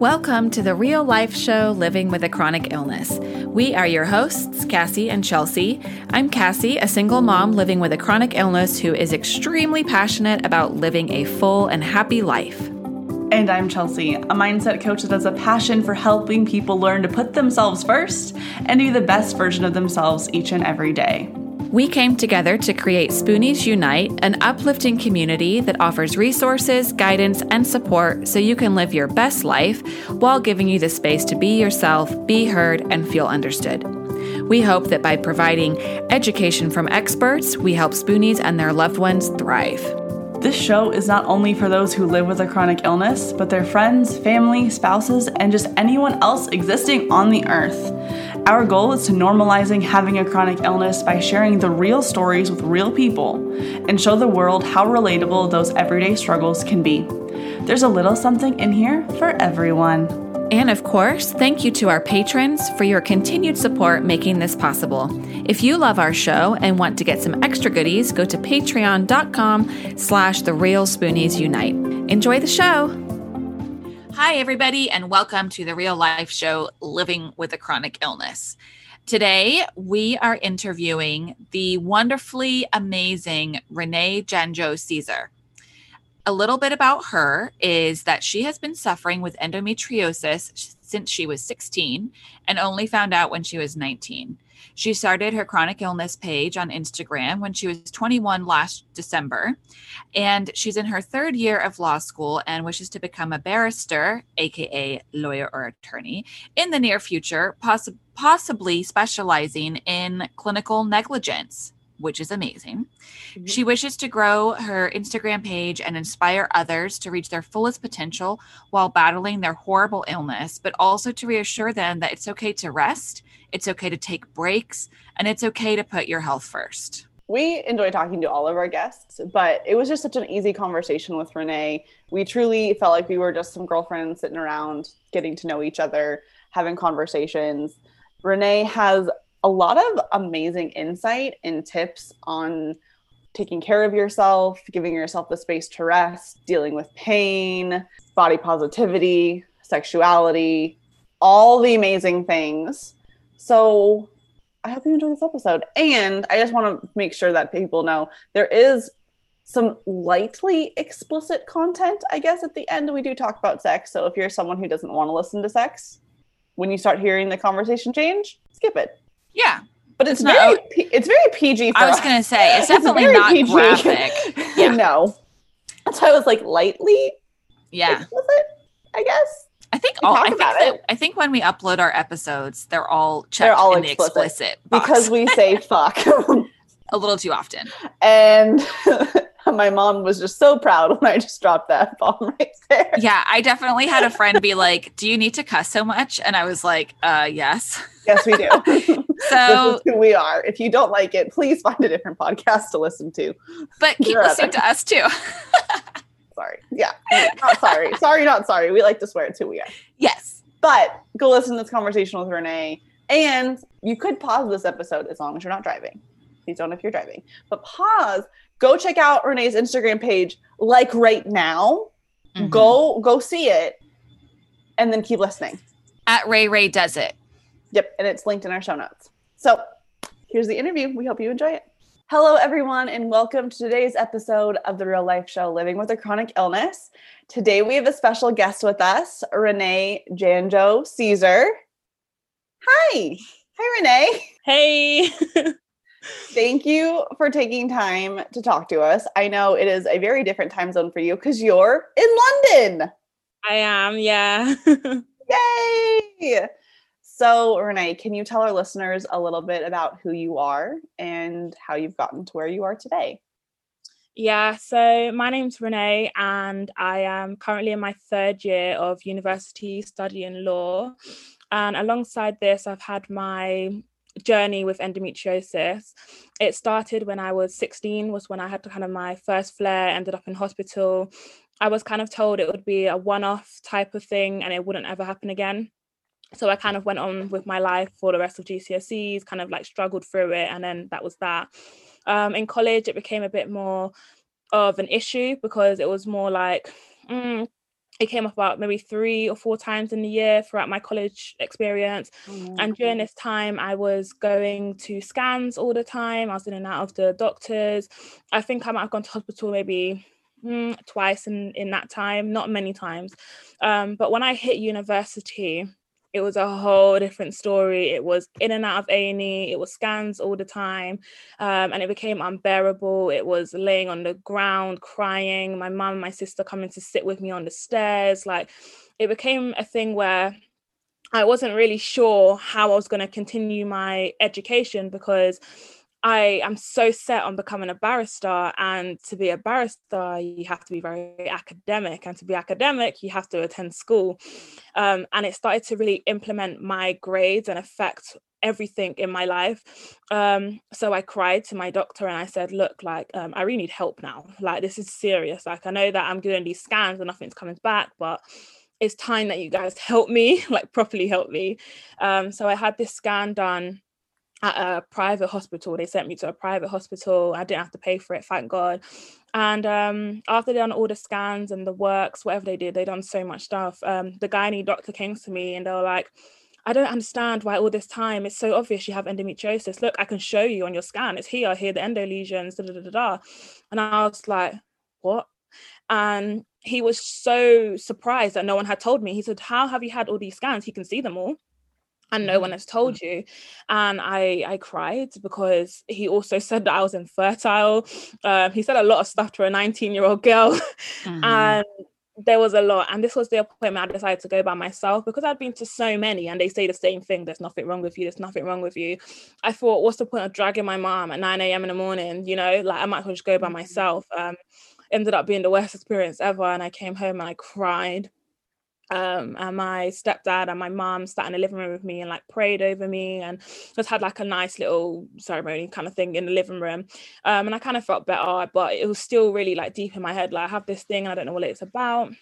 Welcome to the real life show Living with a Chronic Illness. We are your hosts, Cassie and Chelsea. I'm Cassie, a single mom living with a chronic illness who is extremely passionate about living a full and happy life. And I'm Chelsea, a mindset coach that has a passion for helping people learn to put themselves first and be the best version of themselves each and every day. We came together to create Spoonies Unite, an uplifting community that offers resources, guidance, and support so you can live your best life while giving you the space to be yourself, be heard, and feel understood. We hope that by providing education from experts, we help Spoonies and their loved ones thrive. This show is not only for those who live with a chronic illness, but their friends, family, spouses, and just anyone else existing on the earth. Our goal is to normalizing having a chronic illness by sharing the real stories with real people and show the world how relatable those everyday struggles can be. There's a little something in here for everyone. And of course, thank you to our patrons for your continued support making this possible. If you love our show and want to get some extra goodies, go to patreon.com slash the real spoonies unite. Enjoy the show! Hi, everybody, and welcome to the real life show, Living with a Chronic Illness. Today, we are interviewing the wonderfully amazing Renee Dzandzo Caesar. A little bit about her is that she has been suffering with endometriosis since she was 16 and only found out when she was 19. She started her chronic illness page on Instagram when she was 21 last December. And she's in her third year of law school and wishes to become a barrister, AKA lawyer or attorney, in the near future, poss- possibly specializing in clinical negligence which is amazing. Mm-hmm. She wishes to grow her Instagram page and inspire others to reach their fullest potential while battling their horrible illness, but also to reassure them that it's okay to rest it's okay to take breaks, and it's okay to put your health first. We enjoy talking to all of our guests, but it was just such an easy conversation with Renee. We truly felt like we were just some girlfriends sitting around, getting to know each other, having conversations. Renee has a lot of amazing insight and tips on taking care of yourself, giving yourself the space to rest, dealing with pain, body positivity, sexuality, all the amazing things so I hope you enjoy this episode. And I just want to make sure that people know there is some lightly explicit content, I guess, at the end. We do talk about sex. So if you're someone who doesn't want to listen to sex, when you start hearing the conversation change, skip it. Yeah. But it's, it's very not, it's very PG. I was going to say it's definitely it's not PG. graphic. Yeah. no. That's why I was like lightly. Yeah. Explicit, I guess. I think all. I think, that, I think when we upload our episodes, they're all checked they're all in explicit, the explicit because we say fuck a little too often. And my mom was just so proud when I just dropped that bomb right there. Yeah, I definitely had a friend be like, "Do you need to cuss so much?" And I was like, "Uh, yes." Yes, we do. so who we are. If you don't like it, please find a different podcast to listen to. But keep listening to us too sorry. Yeah. not sorry. sorry, not sorry. We like to swear it's who we are. Yes. But go listen to this conversation with Renee. And you could pause this episode as long as you're not driving. Please don't if you're driving. But pause, go check out Renee's Instagram page like right now. Mm-hmm. Go go see it and then keep listening. At Ray Ray does it. Yep, and it's linked in our show notes. So here's the interview. We hope you enjoy it. Hello, everyone, and welcome to today's episode of the Real Life Show Living with a Chronic Illness. Today, we have a special guest with us, Renee Dzandzo Caesar. Hi. Hi, Renee. Hey. Thank you for taking time to talk to us. I know it is a very different time zone for you because you're in London. I am, yeah. Yay! So, Renee, can you tell our listeners a little bit about who you are and how you've gotten to where you are today? Yeah, so my name's Renee, and I am currently in my third year of university studying law. And alongside this, I've had my journey with endometriosis. It started when I was 16, was when I had kind of my first flare, ended up in hospital. I was kind of told it would be a one off type of thing and it wouldn't ever happen again so I kind of went on with my life for the rest of GCSEs, kind of like struggled through it, and then that was that. Um, in college, it became a bit more of an issue because it was more like, mm, it came up about maybe three or four times in the year throughout my college experience. Oh, and during this time, I was going to scans all the time. I was in and out of the doctors. I think I might have gone to hospital maybe mm, twice in, in that time, not many times. Um, but when I hit university, it was a whole different story. It was in and out of A&E. It was scans all the time. Um, and it became unbearable. It was laying on the ground, crying. My mum and my sister coming to sit with me on the stairs. Like it became a thing where I wasn't really sure how I was going to continue my education because I am so set on becoming a barrister, and to be a barrister, you have to be very academic, and to be academic, you have to attend school. Um, and it started to really implement my grades and affect everything in my life. Um, so I cried to my doctor and I said, Look, like, um, I really need help now. Like, this is serious. Like, I know that I'm doing these scans and nothing's coming back, but it's time that you guys help me, like, properly help me. Um, so I had this scan done at a private hospital. They sent me to a private hospital. I didn't have to pay for it, thank God. And um, after they done all the scans and the works, whatever they did, they done so much stuff. Um, the gynae doctor came to me and they were like, I don't understand why all this time it's so obvious you have endometriosis. Look, I can show you on your scan. It's here, here, the endo lesions, da, da, da, da. And I was like, what? And he was so surprised that no one had told me. He said, How have you had all these scans? He can see them all and no one mm-hmm. has told you. And i i cried because he also said that i was infertile. Um, he said a lot of stuff to a 19 year old girl. Mm-hmm. and there was a lot and this was the appointment i decided to go by myself because i'd been to so many and they say the same thing there's nothing wrong with you there's nothing wrong with you. I thought what's the point of dragging my mom at 9 a.m in the morning? You know like i might as well just go by mm-hmm. myself. Um ended up being the worst experience ever and i came home and i cried um and my stepdad and my mom sat in the living room with me and like prayed over me and just had like a nice little ceremony kind of thing in the living room um and I kind of felt better but it was still really like deep in my head like I have this thing and I don't know what it's about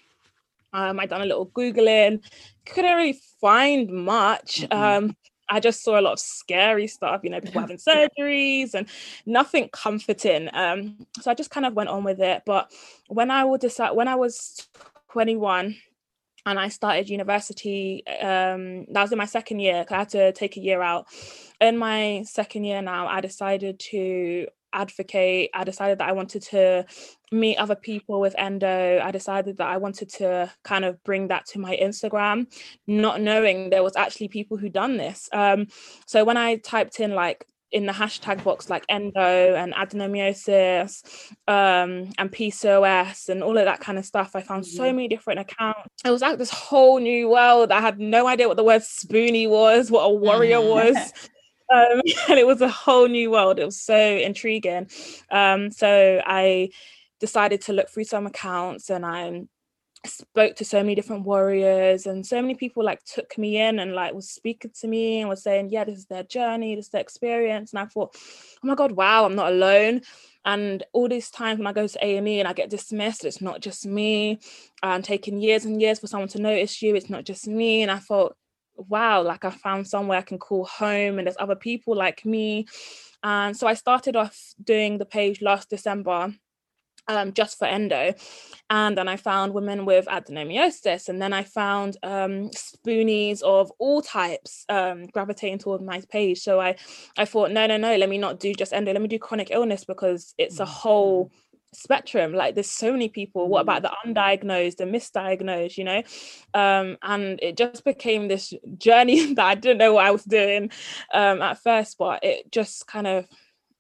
um I done a little googling couldn't really find much mm-hmm. um I just saw a lot of scary stuff, you know, people having surgeries and nothing comforting. Um, so I just kind of went on with it. But when I would decide, when I was 21, and I started university. Um, that was in my second year. I had to take a year out. In my second year now, I decided to advocate. I decided that I wanted to meet other people with endo. I decided that I wanted to kind of bring that to my Instagram, not knowing there was actually people who done this. Um, so when I typed in like in the hashtag box like endo and adenomyosis um, and PCOS and all of that kind of stuff. I found so mm-hmm. many different accounts. It was like this whole new world. I had no idea what the word spoonie was, what a warrior was. Um, and it was a whole new world. It was so intriguing. Um, so I decided to look through some accounts and I spoke to so many different warriors and so many people like took me in and like was speaking to me and was saying yeah this is their journey this is their experience. And i thought oh my god wow i'm not alone. And all these times when i go to a&e and i get dismissed it's not just me. And taking years and years for someone to notice you it's not just me. And i thought wow like i found somewhere i can call home and there's other people like me. And so i started off doing the page last december um, just for endo. And then I found women with adenomyosis. And then I found um, spoonies of all types um, gravitating toward my page. So I, I thought, no, no, no, let me not do just endo. Let me do chronic illness because it's a whole mm-hmm. spectrum. Like there's so many people. What about mm-hmm. the undiagnosed, the misdiagnosed, you know? Um, and it just became this journey that I didn't know what I was doing um, at first, but it just kind of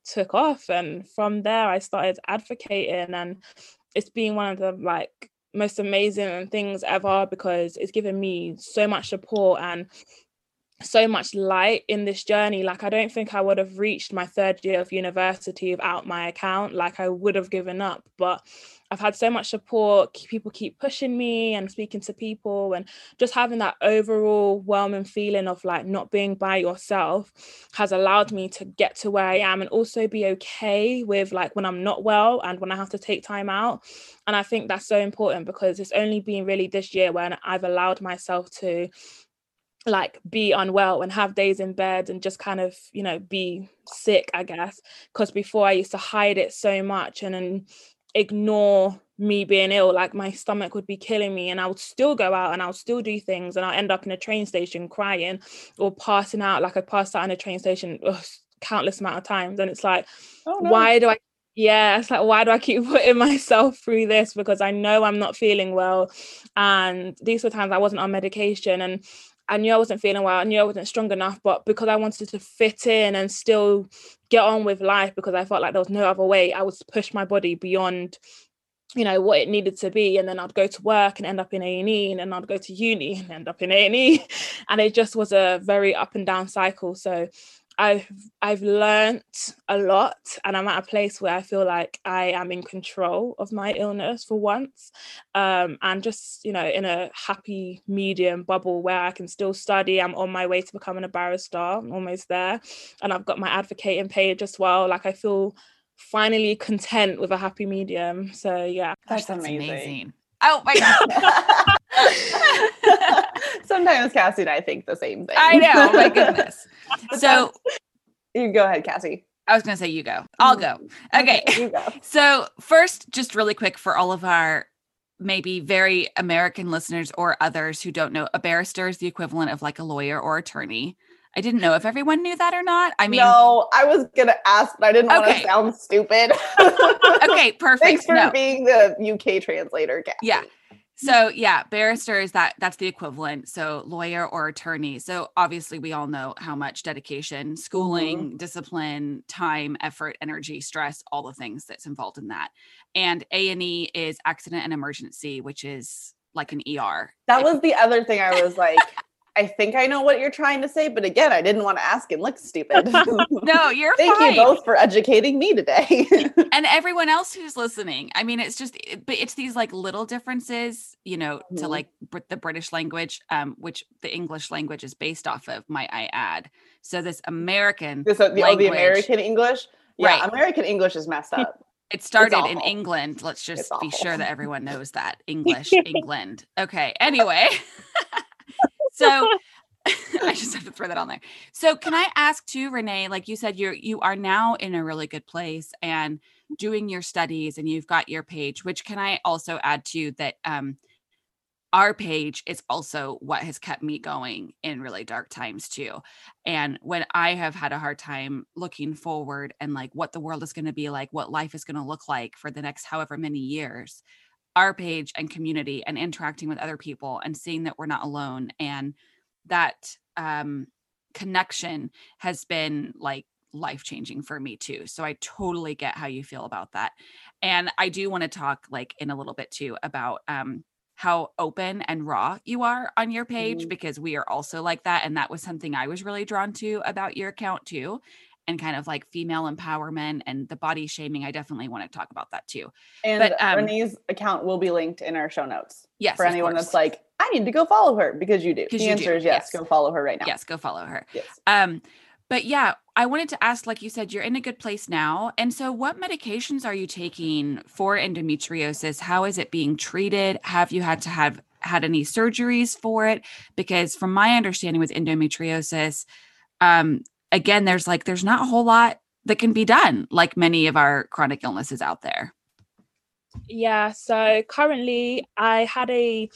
took off and from there i started advocating and it's been one of the like most amazing things ever because it's given me so much support and so much light in this journey. Like, I don't think I would have reached my third year of university without my account. Like, I would have given up. But I've had so much support. People keep pushing me and speaking to people, and just having that overall whelming feeling of like not being by yourself has allowed me to get to where I am and also be okay with like when I'm not well and when I have to take time out. And I think that's so important because it's only been really this year when I've allowed myself to like be unwell and have days in bed and just kind of you know be sick i guess. Because before i used to hide it so much and then ignore me being ill. Like my stomach would be killing me and i would still go out and i would still do things and i'll end up in a train station crying or passing out. Like i passed out in a train station ugh, countless amount of times. And it's like oh, no. why do i yeah it's like why do i keep putting myself through this? Because i know i'm not feeling well. And these were times i wasn't on medication and I knew I wasn't feeling well. I knew I wasn't strong enough, but because I wanted to fit in and still get on with life, because I felt like there was no other way, I would push my body beyond you know what it needed to be and then i'd go to work and end up in a&e and then i'd go to uni and end up in a&e and it just was a very up and down cycle so i've i've learnt a lot and i'm at a place where i feel like i am in control of my illness for once um, and just you know in a happy medium bubble where i can still study i'm on my way to becoming a barrister I'm almost there and i've got my advocating page as well like i feel finally content with a happy medium. So yeah, that's, that's amazing. amazing. Oh my god. Sometimes Cassie and I think the same thing. I know. My goodness. So you go ahead, Cassie. I was going to say you go. I'll go. Mm-hmm. Okay. okay you go. So first, just really quick for all of our maybe very American listeners or others who don't know, a barrister is the equivalent of like a lawyer or attorney. I didn't know if everyone knew that or not. I mean, no, I was gonna ask, but I didn't want to sound stupid. okay, perfect. Thanks for no. being the UK translator, Cassie. Yeah. So yeah, barrister is that that's the equivalent. So lawyer or attorney. So obviously we all know how much dedication, schooling, mm-hmm. discipline, time, effort, energy, stress, all the things that's involved in that. And A&E is accident and emergency, which is like an ER. That was the other thing I was like I think I know what you're trying to say, but again, I didn't want to ask and look stupid. no, you're Thank fine. you both for educating me today. and everyone else who's listening. I mean, it's just, but it's these like little differences, you know, mm-hmm. to like br- the British language, um, which the English language is based off of, might I add. So this American, this, uh, the, language, oh, the American English, yeah, right. American English is messed up. It started in England. Let's just be sure that everyone knows that English, England. Okay. Anyway. So I just have to throw that on there. So can I ask too, Renee, like you said, you're you are now in a really good place and doing your studies and you've got your page, which can I also add to that um our page is also what has kept me going in really dark times too. And when I have had a hard time looking forward and like what the world is going to be like, what life is going to look like for the next however many years, our page and community and interacting with other people and seeing that we're not alone and that um, connection has been like life changing for me too. So I totally get how you feel about that. And I do want to talk like in a little bit too about um how open and raw you are on your page mm-hmm. because we are also like that and that was something I was really drawn to about your account too and kind of like female empowerment and the body shaming. I definitely want to talk about that too. And but, um, Renee's account will be linked in our show notes. Yes. For anyone that's like, I need to go follow her because you do. The answer do. is yes, yes, go follow her right now. Yes, go follow her. Yes. Um, but yeah, I wanted to ask, like you said, you're in a good place now. And so, what medications are you taking for endometriosis? How is it being treated? Have you had to have had any surgeries for it? Because, from my understanding with endometriosis, um, again, there's like, there's not a whole lot that can be done, like many of our chronic illnesses out there. Yeah. So currently, I had a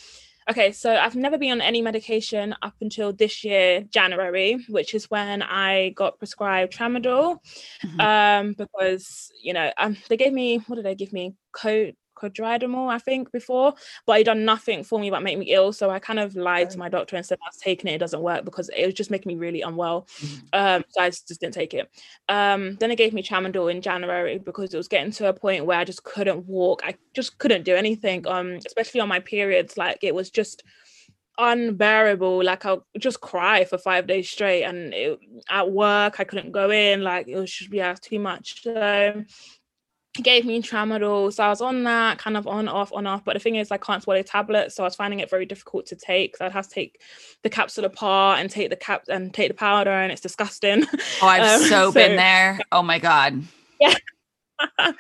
okay, so I've never been on any medication up until this year, January, which is when I got prescribed tramadol. Mm-hmm. Um, because you know, um, they gave me what did they give me? Code Co-dydramol, I think, before, but it done nothing for me but make me ill. So I kind of lied to my doctor and said I was taking it. It doesn't work because it was just making me really unwell. Mm-hmm. Um, so I just, didn't take it. Um, then they gave me Tramadol in January because it was getting to a point where I just couldn't walk. I just couldn't do anything. Um, especially on my periods, like it was just unbearable. Like I'll just cry for five days straight, and it, at work I couldn't go in. Like it was just yeah too much. So gave me tramadol so i was on that kind of on off on off but the thing is i can't swallow tablets so i was finding it very difficult to take so i'd have to take the capsule apart and take the cap and take the powder and it's disgusting. Oh i've um, so, so been there. Oh my god. Yeah.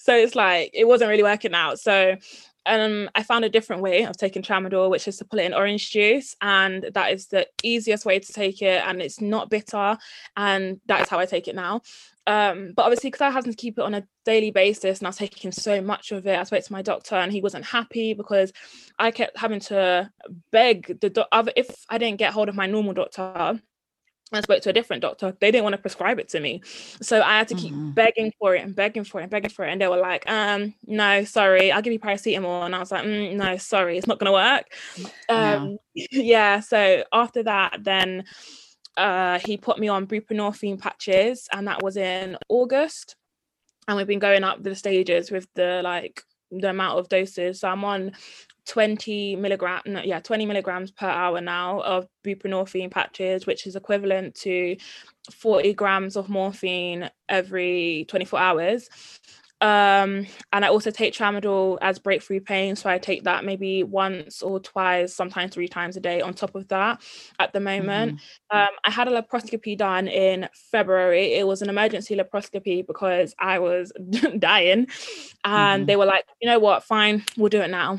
So it's like it wasn't really working out. So um, I found a different way of taking tramadol, which is to put it in orange juice, and that is the easiest way to take it, and it's not bitter, and that is how I take it now. Um, but obviously, because I had to keep it on a daily basis and I was taking so much of it, I spoke to my doctor and he wasn't happy because I kept having to beg the doctor. If I didn't get hold of my normal doctor, I spoke to a different doctor. They didn't want to prescribe it to me. So I had to keep mm-hmm. begging for it and begging for it and begging for it. And they were like, um, no, sorry, I'll give you paracetamol. And I was like, mm, no, sorry, it's not going to work. Um, yeah. So after that, then uh, he put me on buprenorphine patches. And that was in August. And we've been going up the stages with the like the amount of doses. So I'm on 20 milligram yeah 20 milligrams per hour now of buprenorphine patches which is equivalent to 40 grams of morphine every 24 hours um and i also take tramadol as breakthrough pain so i take that maybe once or twice sometimes three times a day on top of that at the moment. Mm-hmm. um i had a laparoscopy done in february. It was an emergency laparoscopy because i was dying. And mm-hmm. they were like you know what? Fine we'll do it now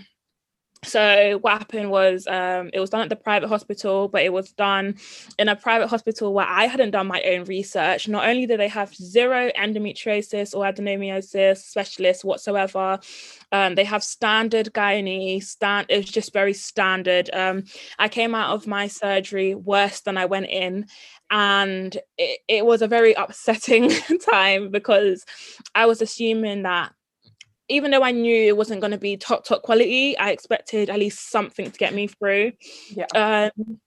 so what happened was um, it was done at the private hospital but it was done in a private hospital where i hadn't done my own research. Not only did they have zero endometriosis or adenomyosis specialists whatsoever um, they have standard gynae stand it was just very standard. Um, i came out of my surgery worse than i went in and it, it was a very upsetting time because i was assuming that even though I knew it wasn't going to be top top quality, I expected at least something to get me through. Yeah. Um,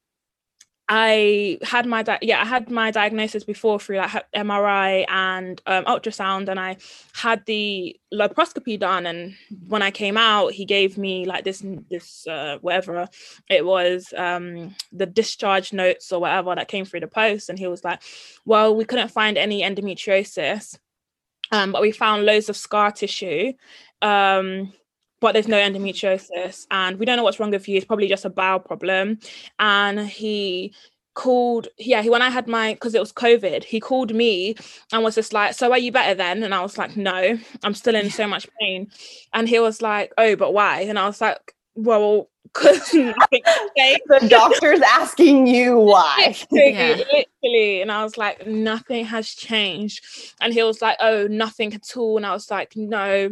I had my di- yeah I had my diagnosis before through like MRI and um, ultrasound, and I had the laparoscopy done. And when I came out, he gave me like this this uh, whatever it was um, the discharge notes or whatever that came through the post, and he was like, "Well, we couldn't find any endometriosis." Um, but we found loads of scar tissue. Um, but there's no endometriosis, and we don't know what's wrong with you. It's probably just a bowel problem. And he called yeah he when i had my because it was covid he called me and was just like so are you better then and i was like no i'm still in so much pain and he was like oh but why and i was like well because the doctor's asking you why. Literally, yeah. literally. And I was like, nothing has changed. And he was like, oh, nothing at all. And I was like, no,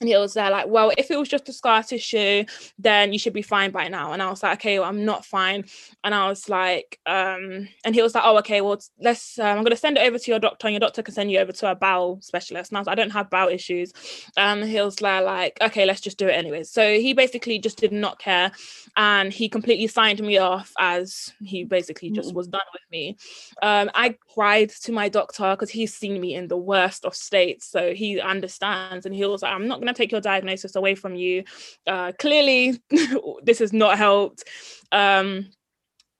and he was there like, well, if it was just a scar tissue, then you should be fine by now. And I was like, okay, well, I'm not fine. And I was like, um, and he was like, oh, okay, well, let's, um, I'm going to send it over to your doctor and your doctor can send you over to a bowel specialist. And I was like, I don't have bowel issues. And he was there like, okay, let's just do it anyways. So he basically just did not care. And he completely signed me off as he basically just mm. was done with me. Um, I cried to my doctor because he's seen me in the worst of states. So he understands. And he was like, I'm not going to take your diagnosis away from you. Uh, clearly, this has not helped. Um,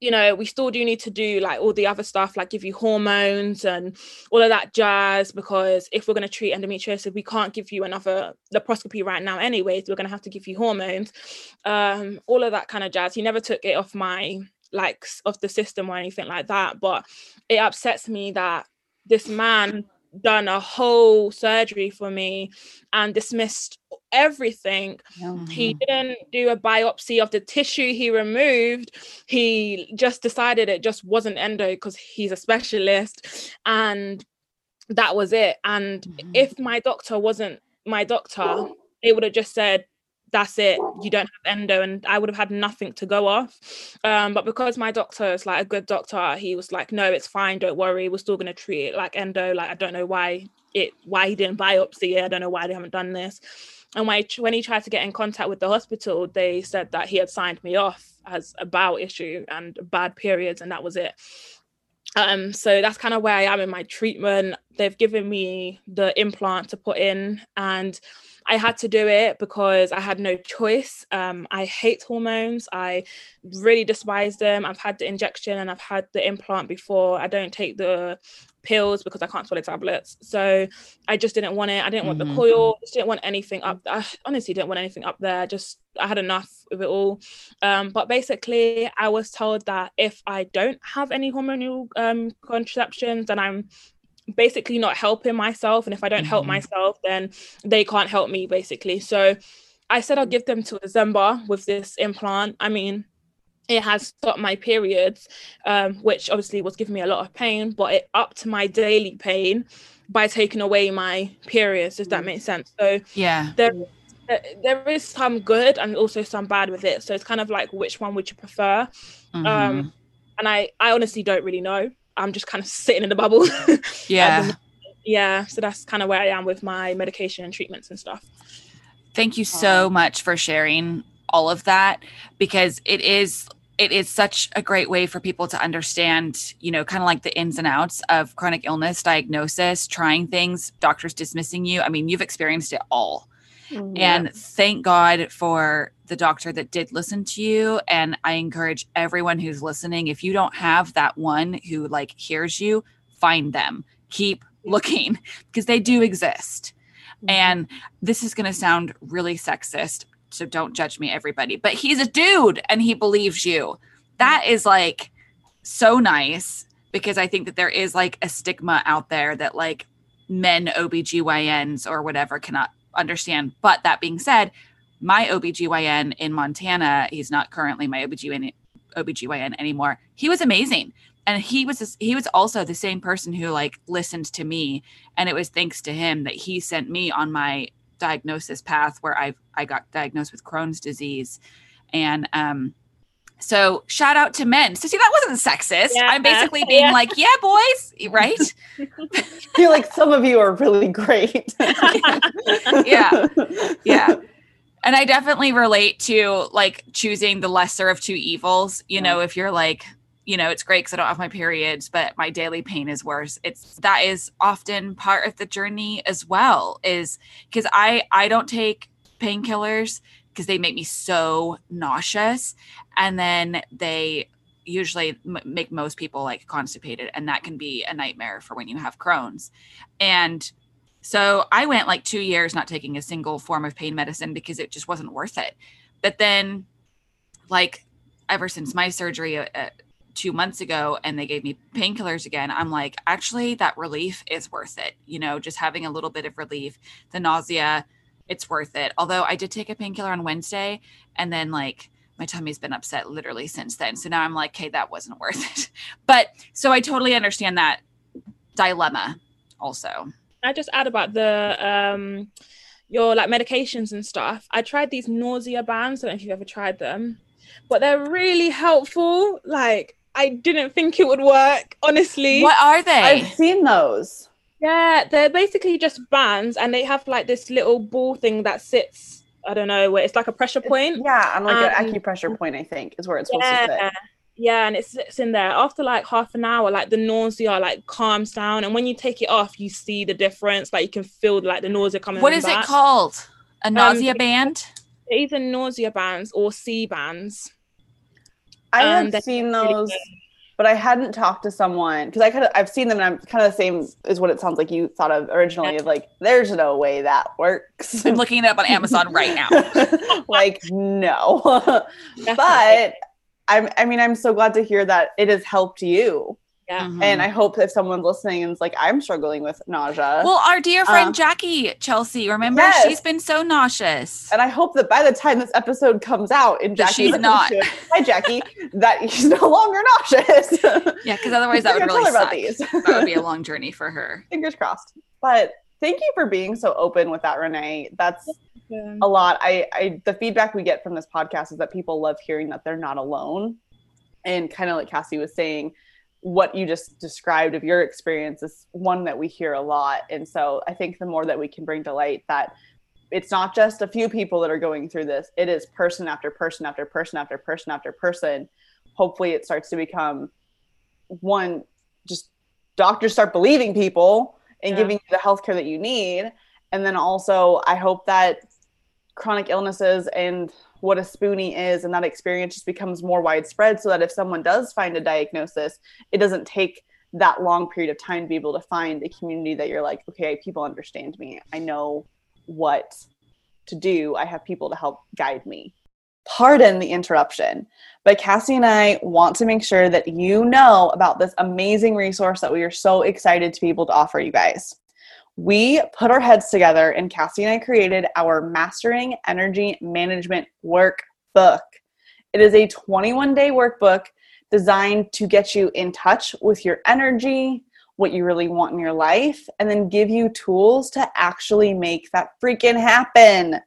you know, we still do need to do like all the other stuff, like give you hormones and all of that jazz, because if we're going to treat endometriosis, we can't give you another laparoscopy right now, anyways. We're going to have to give you hormones, um, all of that kind of jazz. He never took it off my like off the system or anything like that, but it upsets me that this man done a whole surgery for me and dismissed everything. Mm-hmm. He didn't do a biopsy of the tissue he removed. He just decided it just wasn't endo because he's a specialist and that was it. And mm-hmm. if my doctor wasn't my doctor, it would have just said, that's it. You don't have endo and i would have had nothing to go off. Um, but because my doctor is like a good doctor he was like no it's fine don't worry we're still going to treat it like endo like i don't know why it why he didn't biopsy it i don't know why they haven't done this. And when, I, when he tried to get in contact with the hospital they said that he had signed me off as a bowel issue and bad periods and that was it. Um so that's kind of where i am in my treatment they've given me the implant to put in and I had to do it because I had no choice. Um, I hate hormones. I really despise them. I've had the injection and I've had the implant before. I don't take the pills because I can't swallow tablets. So I just didn't want it. I didn't want mm-hmm. the coil. Just didn't want anything up. I honestly didn't want anything up there. Just I had enough of it all. Um, but basically, I was told that if I don't have any hormonal um, contraceptions, then I'm basically not helping myself and if i don't mm-hmm. help myself then they can't help me basically so i said i'll give them to december with this implant i mean it has stopped my periods um, which obviously was giving me a lot of pain but it upped my daily pain by taking away my periods if that Mm. makes sense so Yeah. there there is some good and also some bad with it so it's kind of like which one would you prefer Mhm. um and i i honestly don't really know i'm just kind of sitting in the bubble yeah. yeah so that's kind of where i am with my medication and treatments and stuff Thank you so um, much for sharing all of that because it is it is such a great way for people to understand, you know, kind of like the ins and outs of chronic illness, diagnosis, trying things, doctors dismissing you. I mean, you've experienced it all. And thank God for the doctor that did listen to you. And I encourage everyone who's listening, if you don't have that one who like hears you, find them. Keep looking because they do exist. Mm-hmm. And this is going to sound really sexist. So don't judge me, everybody. But he's a dude and he believes you. That is like so nice because I think that there is like a stigma out there that like men OBGYNs or whatever cannot understand. But that being said, my OBGYN in Montana, he's not currently my OBGYN, OBGYN anymore. He was amazing. And he was this- he was also the same person who like listened to me and it was thanks to him that he sent me on my diagnosis path where I I got diagnosed with Crohn's disease. And um so shout out to men. So see that wasn't sexist. Yeah. I'm basically being Yeah. like, yeah, boys, right? I feel like some of you are really great. Yeah. yeah and i definitely relate to like choosing the lesser of two evils you know if you're like you know it's great because i don't have my periods but my daily pain is worse it's that is often part of the journey as well is because i i don't take painkillers because they make me so nauseous and then they usually m- make most people like constipated and that can be a nightmare for when you have crohn's and so I went like two years not taking a single form of pain medicine because it just wasn't worth it. But then, like, ever since my surgery uh, uh, two months ago and they gave me painkillers again, I'm like, actually, that relief is worth it. You know, just having a little bit of relief, the nausea, it's worth it. Although I did take a painkiller on Wednesday and then, like, my tummy's been upset literally since then. So now I'm like, hey, that wasn't worth it. But so I totally understand that dilemma also. I just add about the um your like medications and stuff. I tried these nausea bands. I don't know if you've ever tried them, but they're really helpful. Like I didn't think it would work, honestly. What are they? I've seen those. Yeah, they're basically just bands, and they have like this little ball thing that sits. I don't know where it's like a pressure point. Yeah, and like an Um, acupressure point, I think, is where it's supposed to Yeah, sit. yeah, and it sits in there. After like half an hour, like the nausea like calms down, and when you take it off, you see the difference. Like you can feel like the nausea coming. What is it called? A nausea Um, band? They're Either nausea bands or Sea-Bands. I Um, have seen those, good. But I hadn't talked to someone because I kind of I've seen them and I'm kind of the same as what it sounds like you thought of originally. Of like, there's no way that works. I'm looking it up on Amazon right now. like, no. But I'm I mean, I'm so glad to hear that it has helped you. Yeah. Mhm. And I hope if someone's listening and is like, I'm struggling with nausea. well, our dear friend Uh, Jackie Chelsea, remember Yes. she's been so nauseous. and I hope that by the time this episode comes out and That Jackie she's not. to hi Jackie, that she's no longer nauseous. Yeah, because otherwise that would really out about suck. these. that would be a long journey for her. Fingers crossed. But thank you for being so open with that, Renee. That's Yeah. a lot. I, I the feedback we get from this podcast is that people love hearing that they're not alone. And kind of like Cassie was saying, what you just described of your experience is one that we hear a lot. And so I think the more that we can bring to light that it's not just a few people that are going through this, it is person after person after person after person after person. Hopefully it starts to become one just doctors start believing people and Yeah. giving you the healthcare that you need. And then also I hope that chronic illnesses and what a spoonie is and that experience just becomes more widespread so that if someone does find a diagnosis, it doesn't take that long period of time to be able to find a community that you're like, okay, people understand me. I know what to do. I have people to help guide me. Pardon the interruption, but Cassie and I want to make sure that you know about this amazing resource that we are so excited to be able to offer you guys we put our heads together and Cassie and I created our Mastering Energy Management Workbook. It is a 21 day workbook designed to get you in touch with your energy, what you really want in your life, and then give you tools to actually make that freaking happen.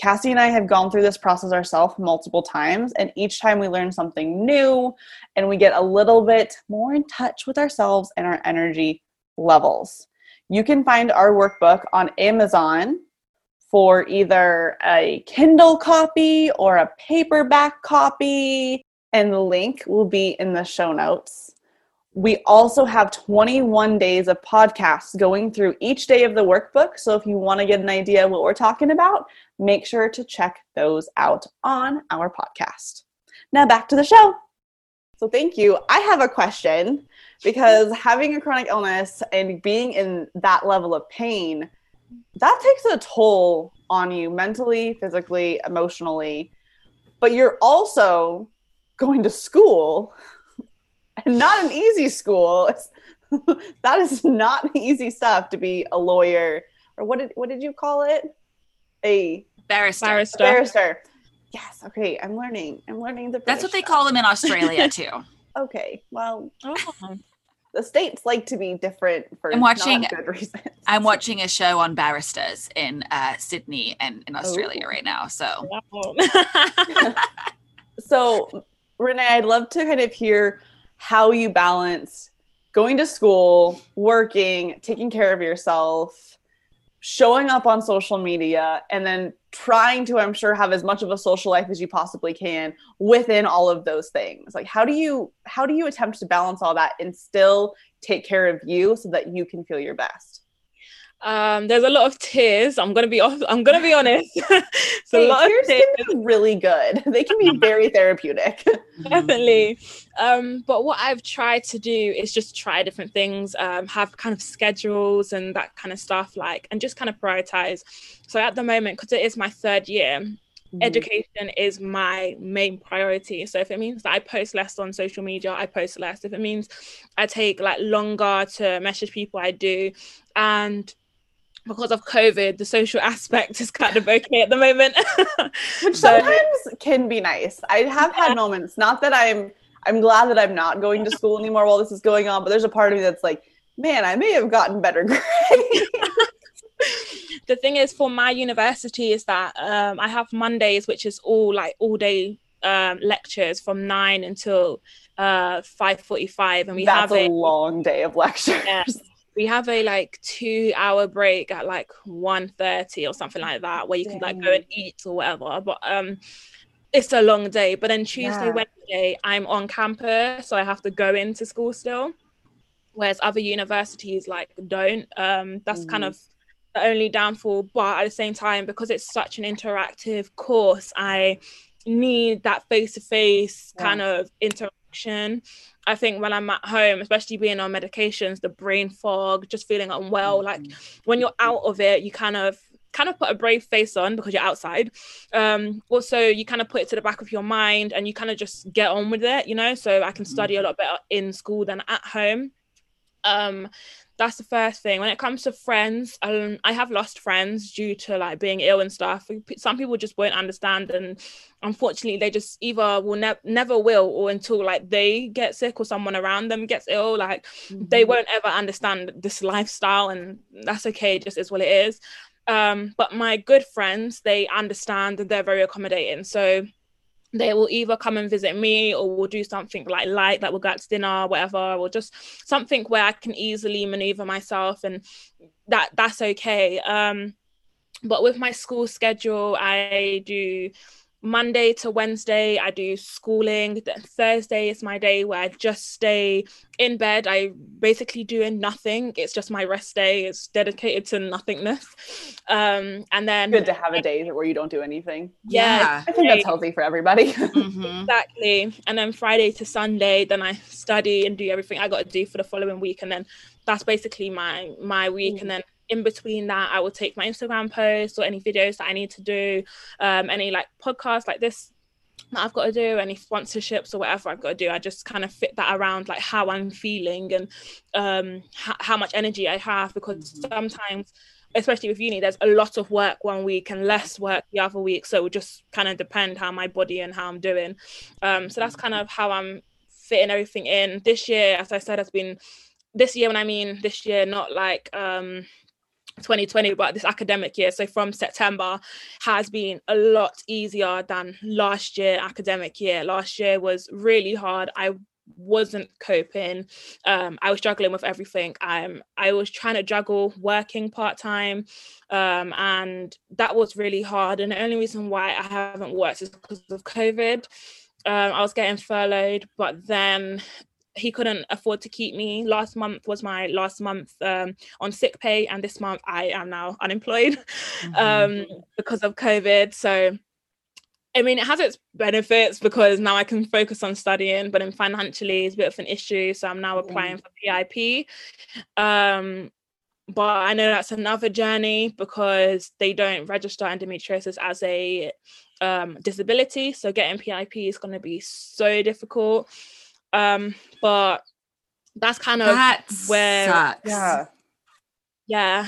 Cassie and I have gone through this process ourselves multiple times, and each time we learn something new and we get a little bit more in touch with ourselves and our energy levels. You can find our workbook on Amazon for either a Kindle copy or a paperback copy, and the link will be in the show notes. We also have 21 days of podcasts going through each day of the workbook. So if you want to get an idea of what we're talking about, make sure to check those out on our podcast. Now back to the show. So thank you. I have a question because having a chronic illness and being in that level of pain, that takes a toll on you mentally, physically, emotionally. But you're also going to school and not an easy school. that is not easy stuff to be a lawyer or what did what did you call it? A barrister. Barrister. barrister. Yes. Okay. I'm learning. I'm learning the. That's what British they call them in Australia too. Okay. Well, Oh. the states like to be different for I'm watching- good reasons. I'm watching a show on barristers in uh, Sydney and in Australia Oh. right now. So Wow. So, Renee, I'd love to kind of hear how you balance going to school, working, taking care of yourself, showing up on social media, and then trying to, I'm sure, have as much of a social life as you possibly can within all of those things. Like, how do you how do you attempt to balance all that and still take care of you so that you can feel your best? Um, there's a lot of tears. I'm gonna be off. I'm gonna be honest. it's a Hey, lot of tears tears. can be really good. They can be very therapeutic. definitely um but what i've tried to do is just try different things um have kind of schedules and that kind of stuff like and just kind of prioritize so at the moment because it is my third year Mm-hmm. education is my main priority so if it means that i post less on social media i post less if it means i take like longer to message people i do and because of covid the social aspect is kind of okay at the moment which So- sometimes can be nice. I have had moments. Not that I'm I'm glad that I'm not going to school anymore while this is going on, but there's a part of me that's like, man, I may have gotten better grades. the thing is for my university is that um, I have Mondays, which is all like all day um, lectures from nine until uh, five forty-five, and we that's have a a long day of lectures. Yeah. We have a like two-hour break at like 1.30 or something like that, where you can like go and eat or whatever. But um, it's a long day. But then Tuesday, Yeah. Wednesday, I'm on campus, so I have to go into school still. Whereas other universities like don't. Um, that's kind Mhm. of the only downfall. But at the same time, because it's such an interactive course, I need that face-to-face Yeah. kind of interaction. I think when I'm at home, especially being on medications, the brain fog, just feeling unwell, like when you're out of it, you kind of kind of put a brave face on because you're outside. Um, also, you kind of put it to the back of your mind and you kind of just get on with it, you know. So I can study a lot better in school than at home. Um, that's the first thing. When it comes to friends, um, I have lost friends due to like being ill and stuff. Some people just won't understand, and unfortunately, they just either will ne- never will, or until like they get sick or someone around them gets ill, like they won't ever understand this lifestyle, and that's okay. It just is what it is. Um, but my good friends, they understand and they're very accommodating. So they will either come and visit me or we'll do something like light, like we'll go out to dinner, whatever, or just something where I can easily maneuver myself and that that's okay. Um, but with my school schedule, I do Monday to Wednesday, I do schooling. Th- Thursday is my day where I just stay in bed. I basically doing nothing. It's just my rest day. It's dedicated to nothingness. Um, and then Good to have a day where you don't do anything. yeah, I think that's healthy for everybody. Mhm. Exactly. And then Friday to Sunday, then I study and do everything I got to do for the following week. And then that's basically my my week. And then in between that, I will take my Instagram posts or any videos that I need to do, um, any like podcasts like this that I've got to do, any sponsorships or whatever I've got to do. I just kind of fit that around like how I'm feeling and um, h- how much energy I have because sometimes especially with uni, there's a lot of work one week and less work the other week. So it would just kind of depend how my body and how I'm doing. Um, so that's kind of how I'm fitting everything in. This year, as I said, has been this year when I mean this year, not like um 2020 but this academic year so from september has been a lot easier than last year academic year. Last year was really hard. I wasn't coping. Um i was struggling with everything. I'm i was trying to juggle working part-time um and that was really hard. And the only reason why i haven't worked is because of covid. Um, I was getting furloughed, but then he couldn't afford to keep me. Last month was my last month um, on sick pay, and this month I am now unemployed mm-hmm. um, because of COVID. So, I mean, it has its benefits because now I can focus on studying, but in financially it's a bit of an issue. So I'm now applying for PIP. Um, but I know that's another journey because they don't register endometriosis as a um, disability. So getting PIP is going to be so difficult. Um, but that's kind of that where sucks. Yeah. Yeah.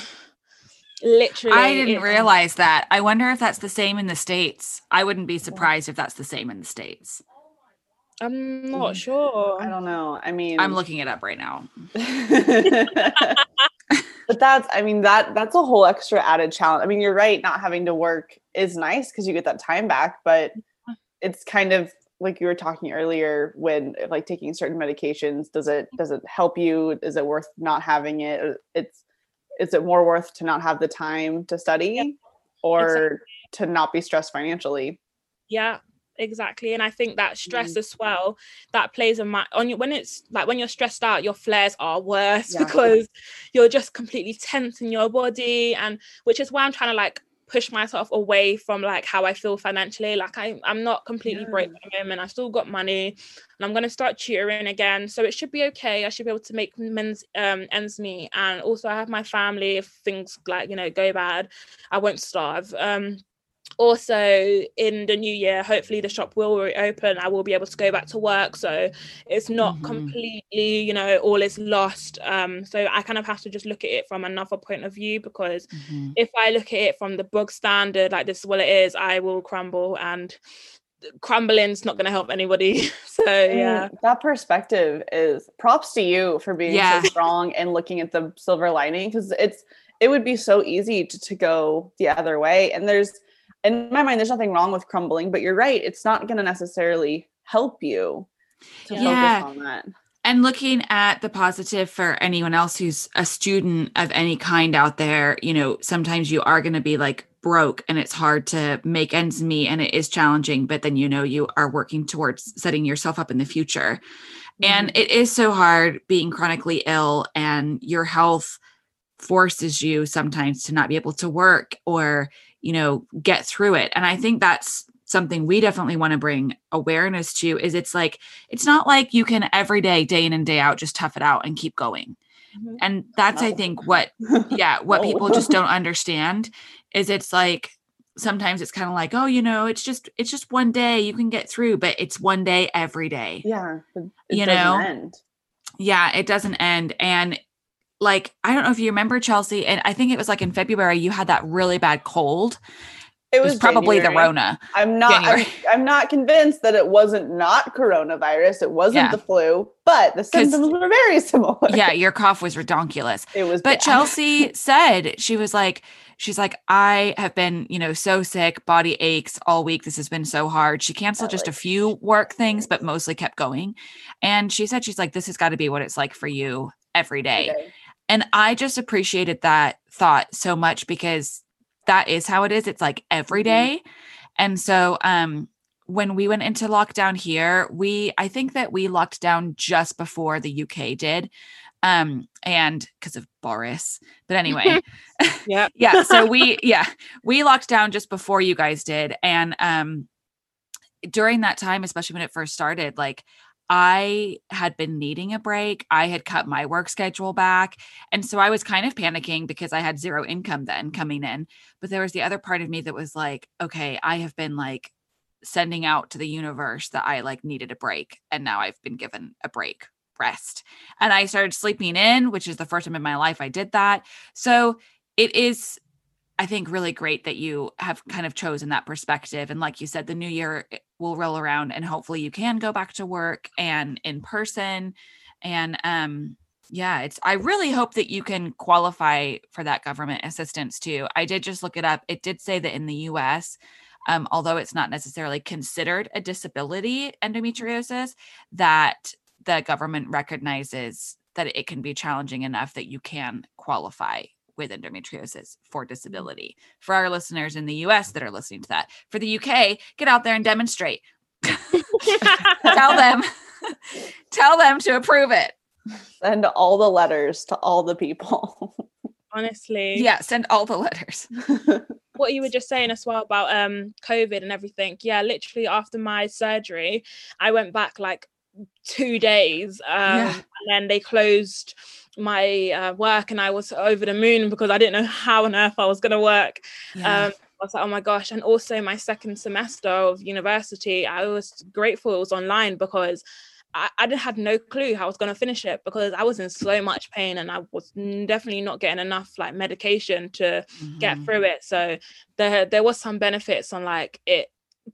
Literally. I didn't it- realize that. I wonder if that's the same in the States. I wouldn't be surprised if that's the same in the States. I'm not sure. I don't know. I mean, I'm looking it up right now. but that's i mean that that's a whole extra added challenge i mean you're right not having to work is nice because you get that time back but it's kind of like you were talking earlier when like taking certain medications does it does it help you is it worth not having it it's is it more worth to not have the time to study or to not be stressed financially Yeah, exactly. And I think that stress Mm. as well, that plays a ma- on you when it's like when you're stressed out, your flares are worse Yeah. because you're just completely tense in your body. And which is why I'm trying to like push myself away from like how I feel financially. Like I, I'm not completely broke at the moment. I've still got money and I'm gonna start tutoring again. So it should be okay. I should be able to make men's um ends meet. And also I have my family if things like, you know, go bad, I won't starve. Um also in the new year hopefully the shop will reopen i will be able to go back to work so it's not Mhm. completely you know all is lost um so i kind of have to just look at it from another point of view because Mhm. if i look at it from the book standard like this is what it is i will crumble and crumbling's not going to help anybody so mean, yeah that perspective is props to you for being Yeah. so strong and looking at the silver lining because it's it would be so easy to, to go the other way and there's in my mind there's nothing wrong with crumbling but you're right it's not going to necessarily help you to Yeah. focus on that And looking at the positive for anyone else who's a student of any kind out there, you know, sometimes you are going to be like broke and it's hard to make ends meet and it is challenging, but then you know you are working towards setting yourself up in the future. And mm-hmm. it is so hard being chronically ill and your health forces you sometimes to not be able to work or, you know, get through it. And I think that's something we definitely want to bring awareness to is it's like it's not like you can every day day in and day out just tough it out and keep going. Mhm. And that's I think what yeah, what No. people just don't understand is it's like sometimes it's kind of like, oh, you know, it's just it's just one day you can get through, but it's one day every day yeah You know? end. yeah it doesn't end and like i don't know if you remember chelsea and i think it was like in february you had that really bad cold. It it was, probably the rona i'm not I'm, I'm not convinced that it wasn't not coronavirus. It wasn't Yeah. the flu but the symptoms were very similar. Yeah your cough was redonkulous. It was but bad. chelsea said she was like she's like i have been you know so sick body aches all week. This has been so hard. She canceled just a few work things but mostly kept going. And she said she's like this has got to be what it's like for you every day. Okay. And I just appreciated that thought so much because that is how it is. It's like every Mhm. And so um when we went into lockdown here, we I think that we locked down just before the UK did. Um and because of Boris. But anyway, yeah yeah, so we yeah, we locked down just before you guys did and um during that time especially when it first started like I had been needing a break. I had cut my work schedule back. And so I was kind of panicking because I had zero income then coming in. But there was the other part of me that was like, okay, I have been like sending out to the universe that I like needed a break. And now I've been given a break, rest. And I started sleeping in, which is the first time in my life I did that. So it is I think really great that you have kind of chosen that perspective. And like you said, the new year it will roll around and hopefully you can go back to work and in person. And um yeah, it's I really hope that you can qualify for that government assistance too. I did just look it up. It did say that in the US, um, although it's not necessarily considered a disability, endometriosis, that the government recognizes that it can be challenging enough that you can qualify with endometriosis for disability. For our listeners in the US that are listening to that, for the UK, get out there and demonstrate. tell them, tell them to approve it. Send all the letters to all the people. Honestly. Yeah, send all the letters. what you were just saying as well about um COVID and everything. Yeah, literally after my surgery, I went back like two days um Yeah. and then they closed my uh, work and I was over the moon because I didn't know how on earth I was going to work. Yeah. Um, I was like, oh my gosh. And also my second semester of university, I was grateful it was online because I, I had no clue how I was going to finish it because I was in so much pain and I was definitely not getting enough like medication to get Mhm. through it. So there there was some benefits on like it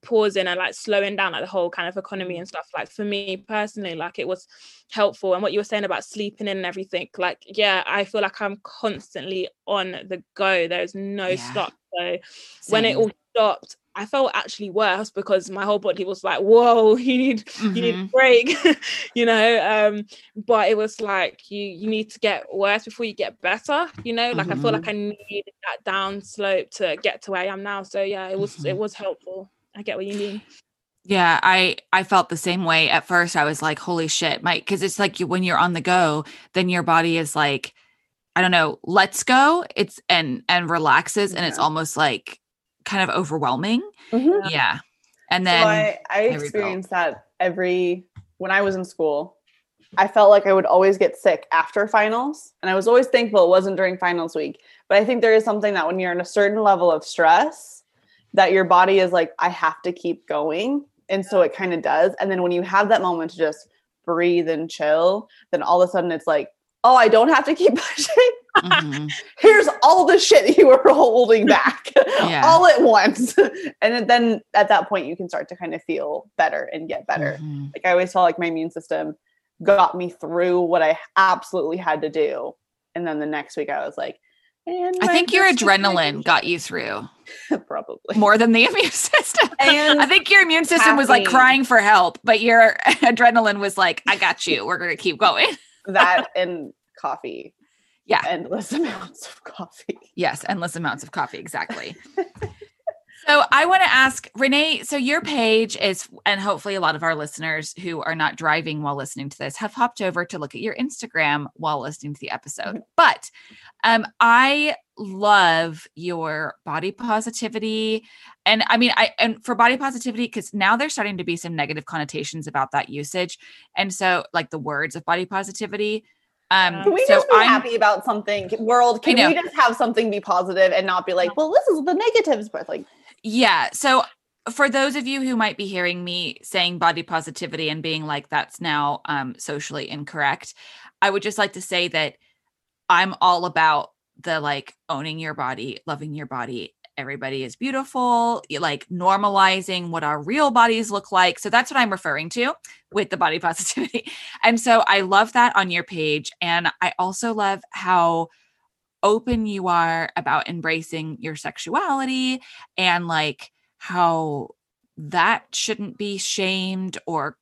pausing and like slowing down like the whole kind of economy and stuff. Like for me personally, like it was helpful. And what you were saying about sleeping in and everything, like yeah, I feel like I'm constantly on the go. There's no Yeah. stop. So when it all stopped, I felt actually worse because my whole body was like, whoa, you need you need a Mhm. break you know um but it was like you you need to get worse before you get better you know like i feel like i needed that down slope to get to where i am now so yeah it was it Mhm. was helpful i get what you mean Yeah, I I felt the same way at first. I was like, "Holy shit!" Mike!" because it's like you, when you're on the go, then your body is like, I don't know, let's go. It's and and relaxes, and it's almost like kind of overwhelming. Mhm. Yeah, and So then I, I rebuilt. experienced that every when I was in school. I felt like I would always get sick after finals, and I was always thankful it wasn't during finals week. But I think there is something that when you're in a certain level of stress, that your body is like, I have to keep going, and so it kind of does. And then when you have that moment to just breathe and chill, then all of a sudden it's like, oh, I don't have to keep pushing. mhm, Here's all the shit you were holding back Yeah. all at once. and then at that point, you can start to kind of feel better and get better. mhm. Like I always felt like my immune system got me through what I absolutely had to do. And then the next week, I was like, I think your just like my adrenaline got you through probably. more than the immune system. And I think your immune system was like crying for help, but your adrenaline was like, "I got you. We're gonna keep going." that and coffee. Yeah. Endless amounts of coffee. Yes, endless amounts of coffee. Exactly. So I want to ask Renee. So your page is, and hopefully a lot of our listeners who are not driving while listening to this have hopped over to look at your Instagram while listening to the episode. But um, I love your body positivity, and I mean, I and for body positivity because now there's starting to be some negative connotations about that usage, and so like the words of body positivity. Um, Can we so just be I'm- happy about something? World, can we just have something be positive and not be like, well, this is the negatives, but like, Yeah. So for those of you who might be hearing me saying body positivity and being like that's now um socially incorrect, I would just like to say that I'm all about the like owning your body, loving your body. Everybody is beautiful, like normalizing what our real bodies look like. So that's what I'm referring to with the body positivity. And so I love that on your page. And I also love how open you are about embracing your sexuality and like how that shouldn't be shamed or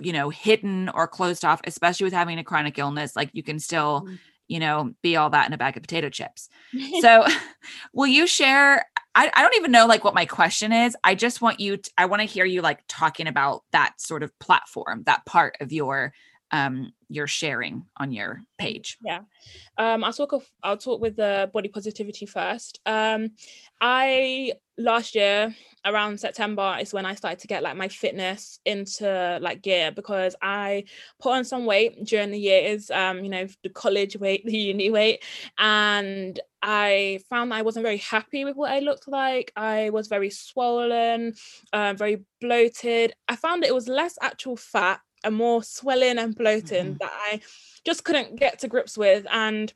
you know hidden or closed off especially with having a chronic illness like you can still Mm. you know be all that in a bag of potato chips so will you share I, I don't even know like what my question is i just want you to, i want to hear you like talking about that sort of platform that part of your um your sharing on your page? Yeah. Um i'll talk of i'll talk with the body positivity first. Um i last year around september is when i started to get like my fitness into like gear because i put on some weight during the years um you know the college weight the uni weight and i found that i wasn't very happy with what i looked like. I was very swollen um, very bloated. I found it was less actual fat and more swelling and bloating Mhm. that i just couldn't get to grips with and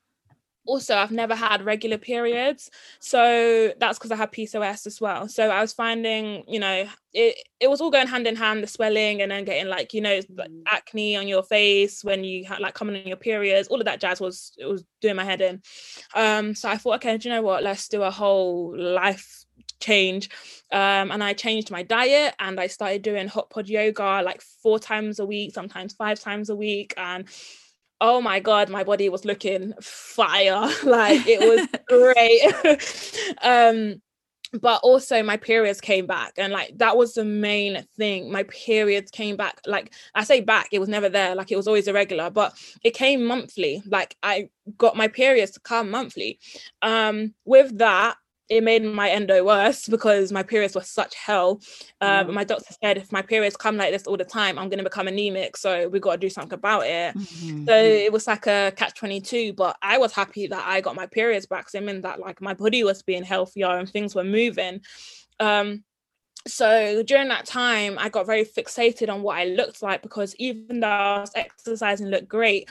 also I've never had regular periods. So that's because I had PCOS as well. So I was finding, you know, it it was all going hand in hand, the swelling and then getting like, you know, mm. acne on your face when you had like coming on your periods, all of that jazz was it was doing my head in. Um, so I thought, okay, do you know what? Let's do a whole life change um, and i changed my diet and i started doing hot pod yoga like four times a week sometimes five times a week and oh my god my body was looking fire. Like it was great. Um but also my periods came back and like that was the main thing. My periods came back like i say back it was never there like it was always irregular but it came monthly. Like i got my periods to come monthly. Um with that it made my endo worse because my periods were such hell. Um, mm. My doctor said if my periods come like this all the time, I'm going to become anemic. So we got to do something about it. Mm-hmm. So it was like a catch 22. But I was happy that I got my periods back. So I mean that like my body was being healthier and things were moving. Um, so during that time, I got very fixated on what I looked like because even though I was exercising, looked great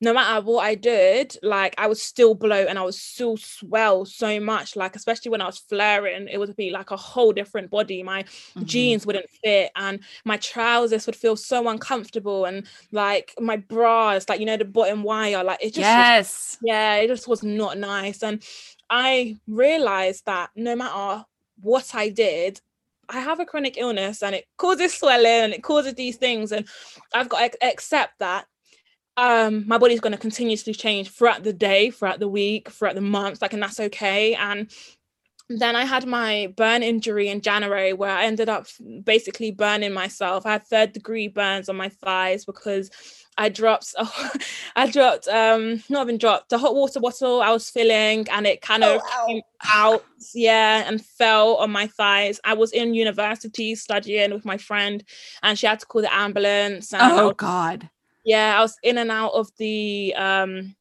no matter what I did, like I was still blow and I was still swell so much. Like, especially when I was flaring, it would be like a whole different body. My mm-hmm. jeans wouldn't fit and my trousers would feel so uncomfortable. And like my bras, like, you know, the bottom wire, like it just, yes. Was, yeah, it just was not nice. And I realized that no matter what I did, I have a chronic illness and it causes swelling and it causes these things. And I've got to accept that um my body's going to continuously change throughout the day throughout the week throughout the month like and that's okay and then I had my burn injury in January where I ended up basically burning myself. I had third degree burns on my thighs because I dropped oh, I dropped um not even dropped the hot water bottle I was filling and it kind of oh, came out yeah and fell on my thighs. I was in university studying with my friend and she had to call the ambulance. oh god yeah, I was in and out of the um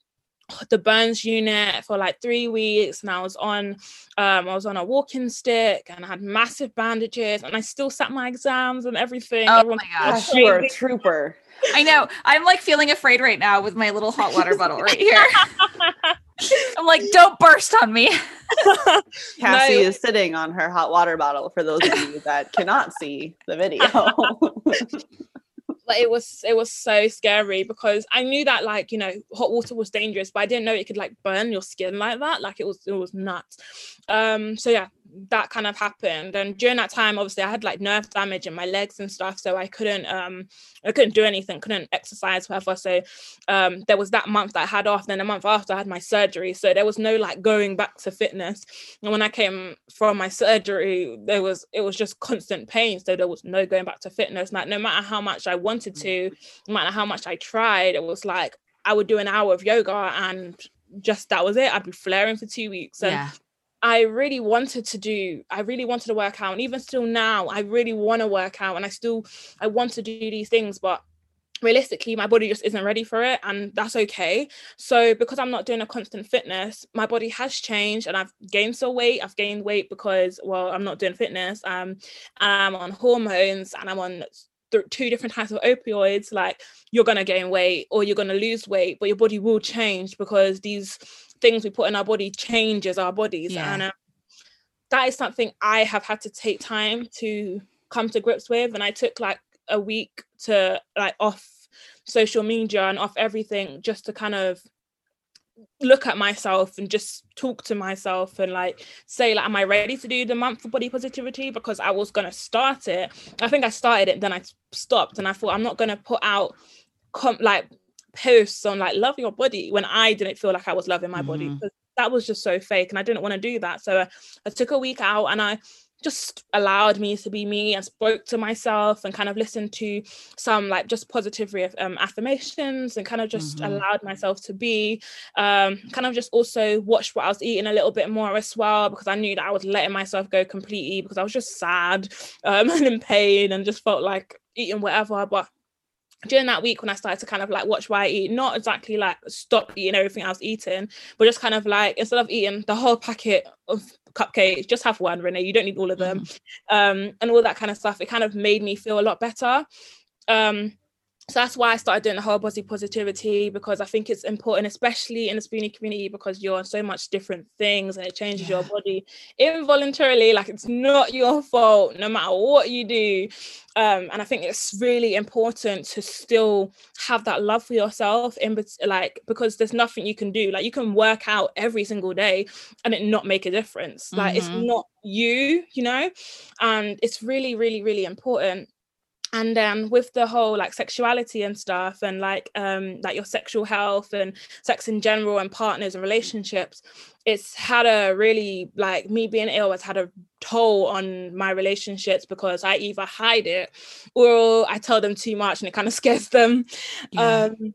the burns unit for like three weeks and I was on um I was on a walking stick and I had massive bandages and I still sat my exams and everything. Oh Everyone my gosh, you are a trooper. I know. I'm like feeling afraid right now with my little hot water bottle right here. I'm like, don't burst on me. Cassie no. is sitting on her hot water bottle for those of you that cannot see the video like it was it was so scary because I knew that like you know hot water was dangerous, but I didn't know it could like burn your skin like that. Like it was it was nuts. Um, so yeah, that kind of happened. And during that time obviously i had like nerve damage in my legs and stuff so i couldn't um i couldn't do anything couldn't exercise whatever. So um there was that month that i had off then a month after i had my surgery. So there was no like going back to fitness. And when i came from my surgery there was it was just constant pain. So there was no going back to fitness. Like no matter how much i wanted to no matter how much i tried it was like i would do an hour of yoga and just that was it. I'd be flaring for two weeks. And yeah I really wanted to do, I really wanted to work out. And even still now, I really want to work out and I still, I want to do these things, but realistically my body just isn't ready for it and that's okay so because i'm not doing a constant fitness my body has changed and i've gained some weight i've gained weight because well i'm not doing fitness um i'm on hormones and i'm on th- two different types of opioids like you're going to gain weight or you're going to lose weight but your body will change because these things we put in our body changes our bodies. Yeah. and um, that is something i have had to take time to come to grips with. And i took like a week to like off social media and off everything just to kind of look at myself and just talk to myself and like say like am i ready to do the month for body positivity? Because i was going to start it. I think i started it then i stopped and i thought i'm not going to put out com- like posts on like love your body when I didn't feel like I was loving my mm-hmm. body because that was just so fake and I didn't want to do that. So I, I took a week out and I just allowed me to be me and spoke to myself and kind of listened to some like just positive um, affirmations and kind of just mm-hmm. allowed myself to be um, kind of just also watched what I was eating a little bit more as well because I knew that I was letting myself go completely because I was just sad um, and in pain and just felt like eating whatever but during that week when I started to kind of like watch what I eat, not exactly like stop eating everything I was eating, but just kind of like instead of eating the whole packet of cupcakes, just have one, Renee. You don't need all of them, mm. um, and all that kind of stuff. It kind of made me feel a lot better. Um, so that's why I started doing the whole body positivity because I think it's important, especially in the spoonie community, because you're on so much different things and it changes yeah. your body involuntarily. Like it's not your fault, no matter what you do. Um, and I think it's really important to still have that love for yourself in like because there's nothing you can do. Like you can work out every single day and it not make a difference. Like mm-hmm. it's not you, you know, and it's really, really, really important and um, with the whole like sexuality and stuff and like um like your sexual health and sex in general and partners and relationships it's had a really like me being ill has had a toll on my relationships because i either hide it or i tell them too much and it kind of scares them yeah. um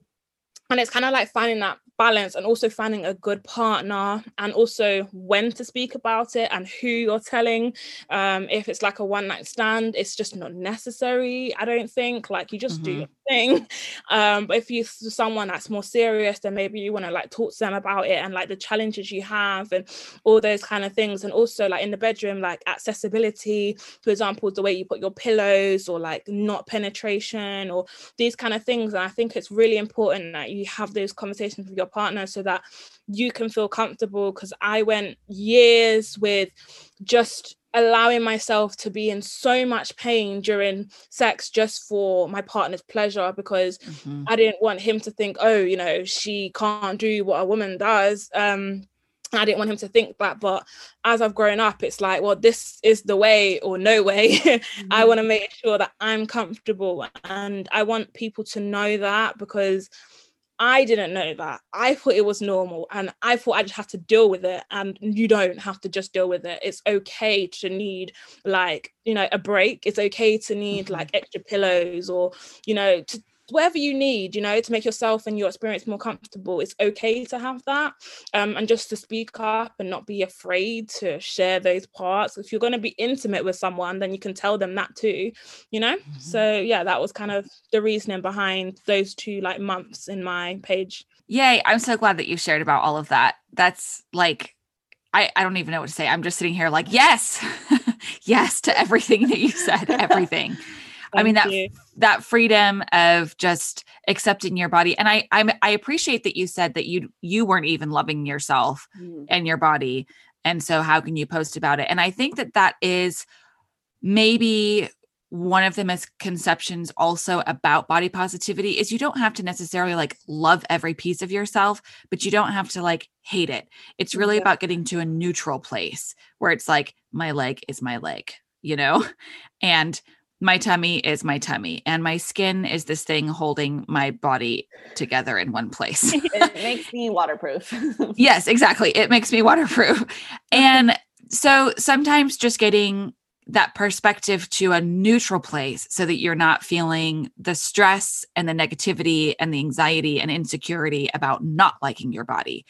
and it's kind of like finding that balance and also finding a good partner and also when to speak about it and who you're telling um if it's like a one night stand it's just not necessary i don't think like you just mm-hmm. do thing. Um but if you're someone that's more serious then maybe you want to like talk to them about it and like the challenges you have and all those kind of things. And also like in the bedroom like accessibility for example the way you put your pillows or like not penetration or these kind of things. And i think it's really important that you have those conversations with your partner so that you can feel comfortable. Because I went years with just allowing myself to be in so much pain during sex just for my partner's pleasure because mm-hmm. I didn't want him to think oh you know she can't do what a woman does um I didn't want him to think that, but as I've grown up, it's like, well, this is the way or no way. mm-hmm. I want to make sure that I'm comfortable and I want people to know that because I didn't know that. I thought it was normal and I thought I just have to deal with it. And you don't have to just deal with it. It's okay to need like, you know, a break. It's okay to need mm-hmm. like extra pillows or, you know, to whatever you need, you know, to make yourself and your experience more comfortable. It's okay to have that. Um, and just to speak up and not be afraid to share those parts. If you're going to be intimate with someone, then you can tell them that too, you know? Mm-hmm. So, yeah, that was kind of the reasoning behind those two like months in my page. Yay. I'm so glad that you shared about all of that. That's like, I, I don't even know what to say. I'm just sitting here like, yes, yes to everything that you said, everything. I mean that you. that freedom of just accepting your body, and I I'm, I appreciate that you said that you you weren't even loving yourself mm. and your body, and so how can you post about it? And I think that that is maybe one of the misconceptions also about body positivity is you don't have to necessarily like love every piece of yourself, but you don't have to like hate it. It's really yeah. about getting to a neutral place where it's like, my leg is my leg, you know? And my tummy is my tummy and my skin is this thing holding my body together in one place. it makes me waterproof. yes, exactly. It makes me waterproof. And so sometimes just getting that perspective to a neutral place so that you're not feeling the stress and the negativity and the anxiety and insecurity about not liking your body.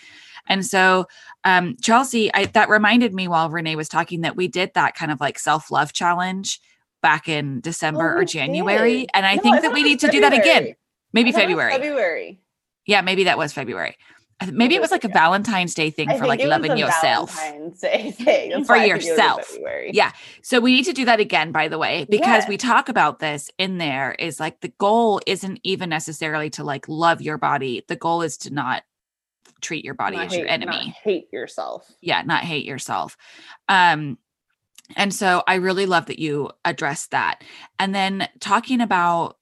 And so, um, Chelsea, I, that reminded me while Renee was talking that we did that kind of like self love challenge back in December oh, or January. Did. And I no, think I that we need to do that again. Maybe February. February. Yeah, maybe that was February. Maybe it was like a Valentine's Day thing for like loving yourself. Valentine's Day thing. for yourself. Yeah. So we need to do that again, by the way, because we talk about this in there is like the goal isn't even necessarily to like love your body. The goal is to not treat your body not as hate, your enemy. hate yourself. Yeah, not hate yourself. Um, and so I really love that you addressed that. And then talking about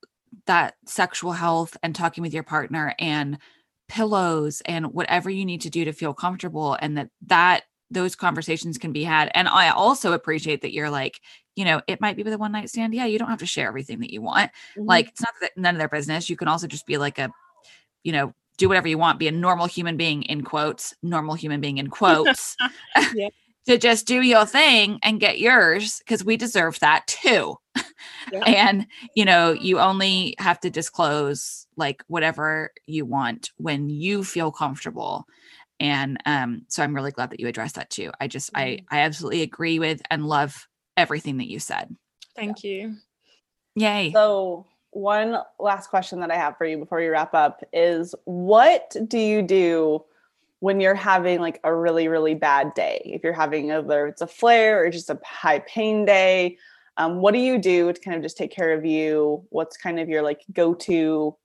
that sexual health and talking with your partner and pillows and whatever you need to do to feel comfortable and that that those conversations can be had. And I also appreciate that you're like, you know, it might be with a one night stand. Yeah, you don't have to share everything that you want. Mm-hmm. Like it's not that none of their business. You can also just be like a, you know, do whatever you want, be a normal human being in quotes, normal human being in quotes. yeah to just do your thing and get yours because we deserve that too. Yeah. and you know, you only have to disclose like whatever you want when you feel comfortable. And um, so I'm really glad that you addressed that too. I just mm-hmm. I I absolutely agree with and love everything that you said. Thank yeah. you. Yay. So one last question that I have for you before we wrap up is what do you do when you're having like a really really bad day if you're having whether it's a flare or just a high pain day Um, what do you do to kind of just take care of you? What's kind of your like go to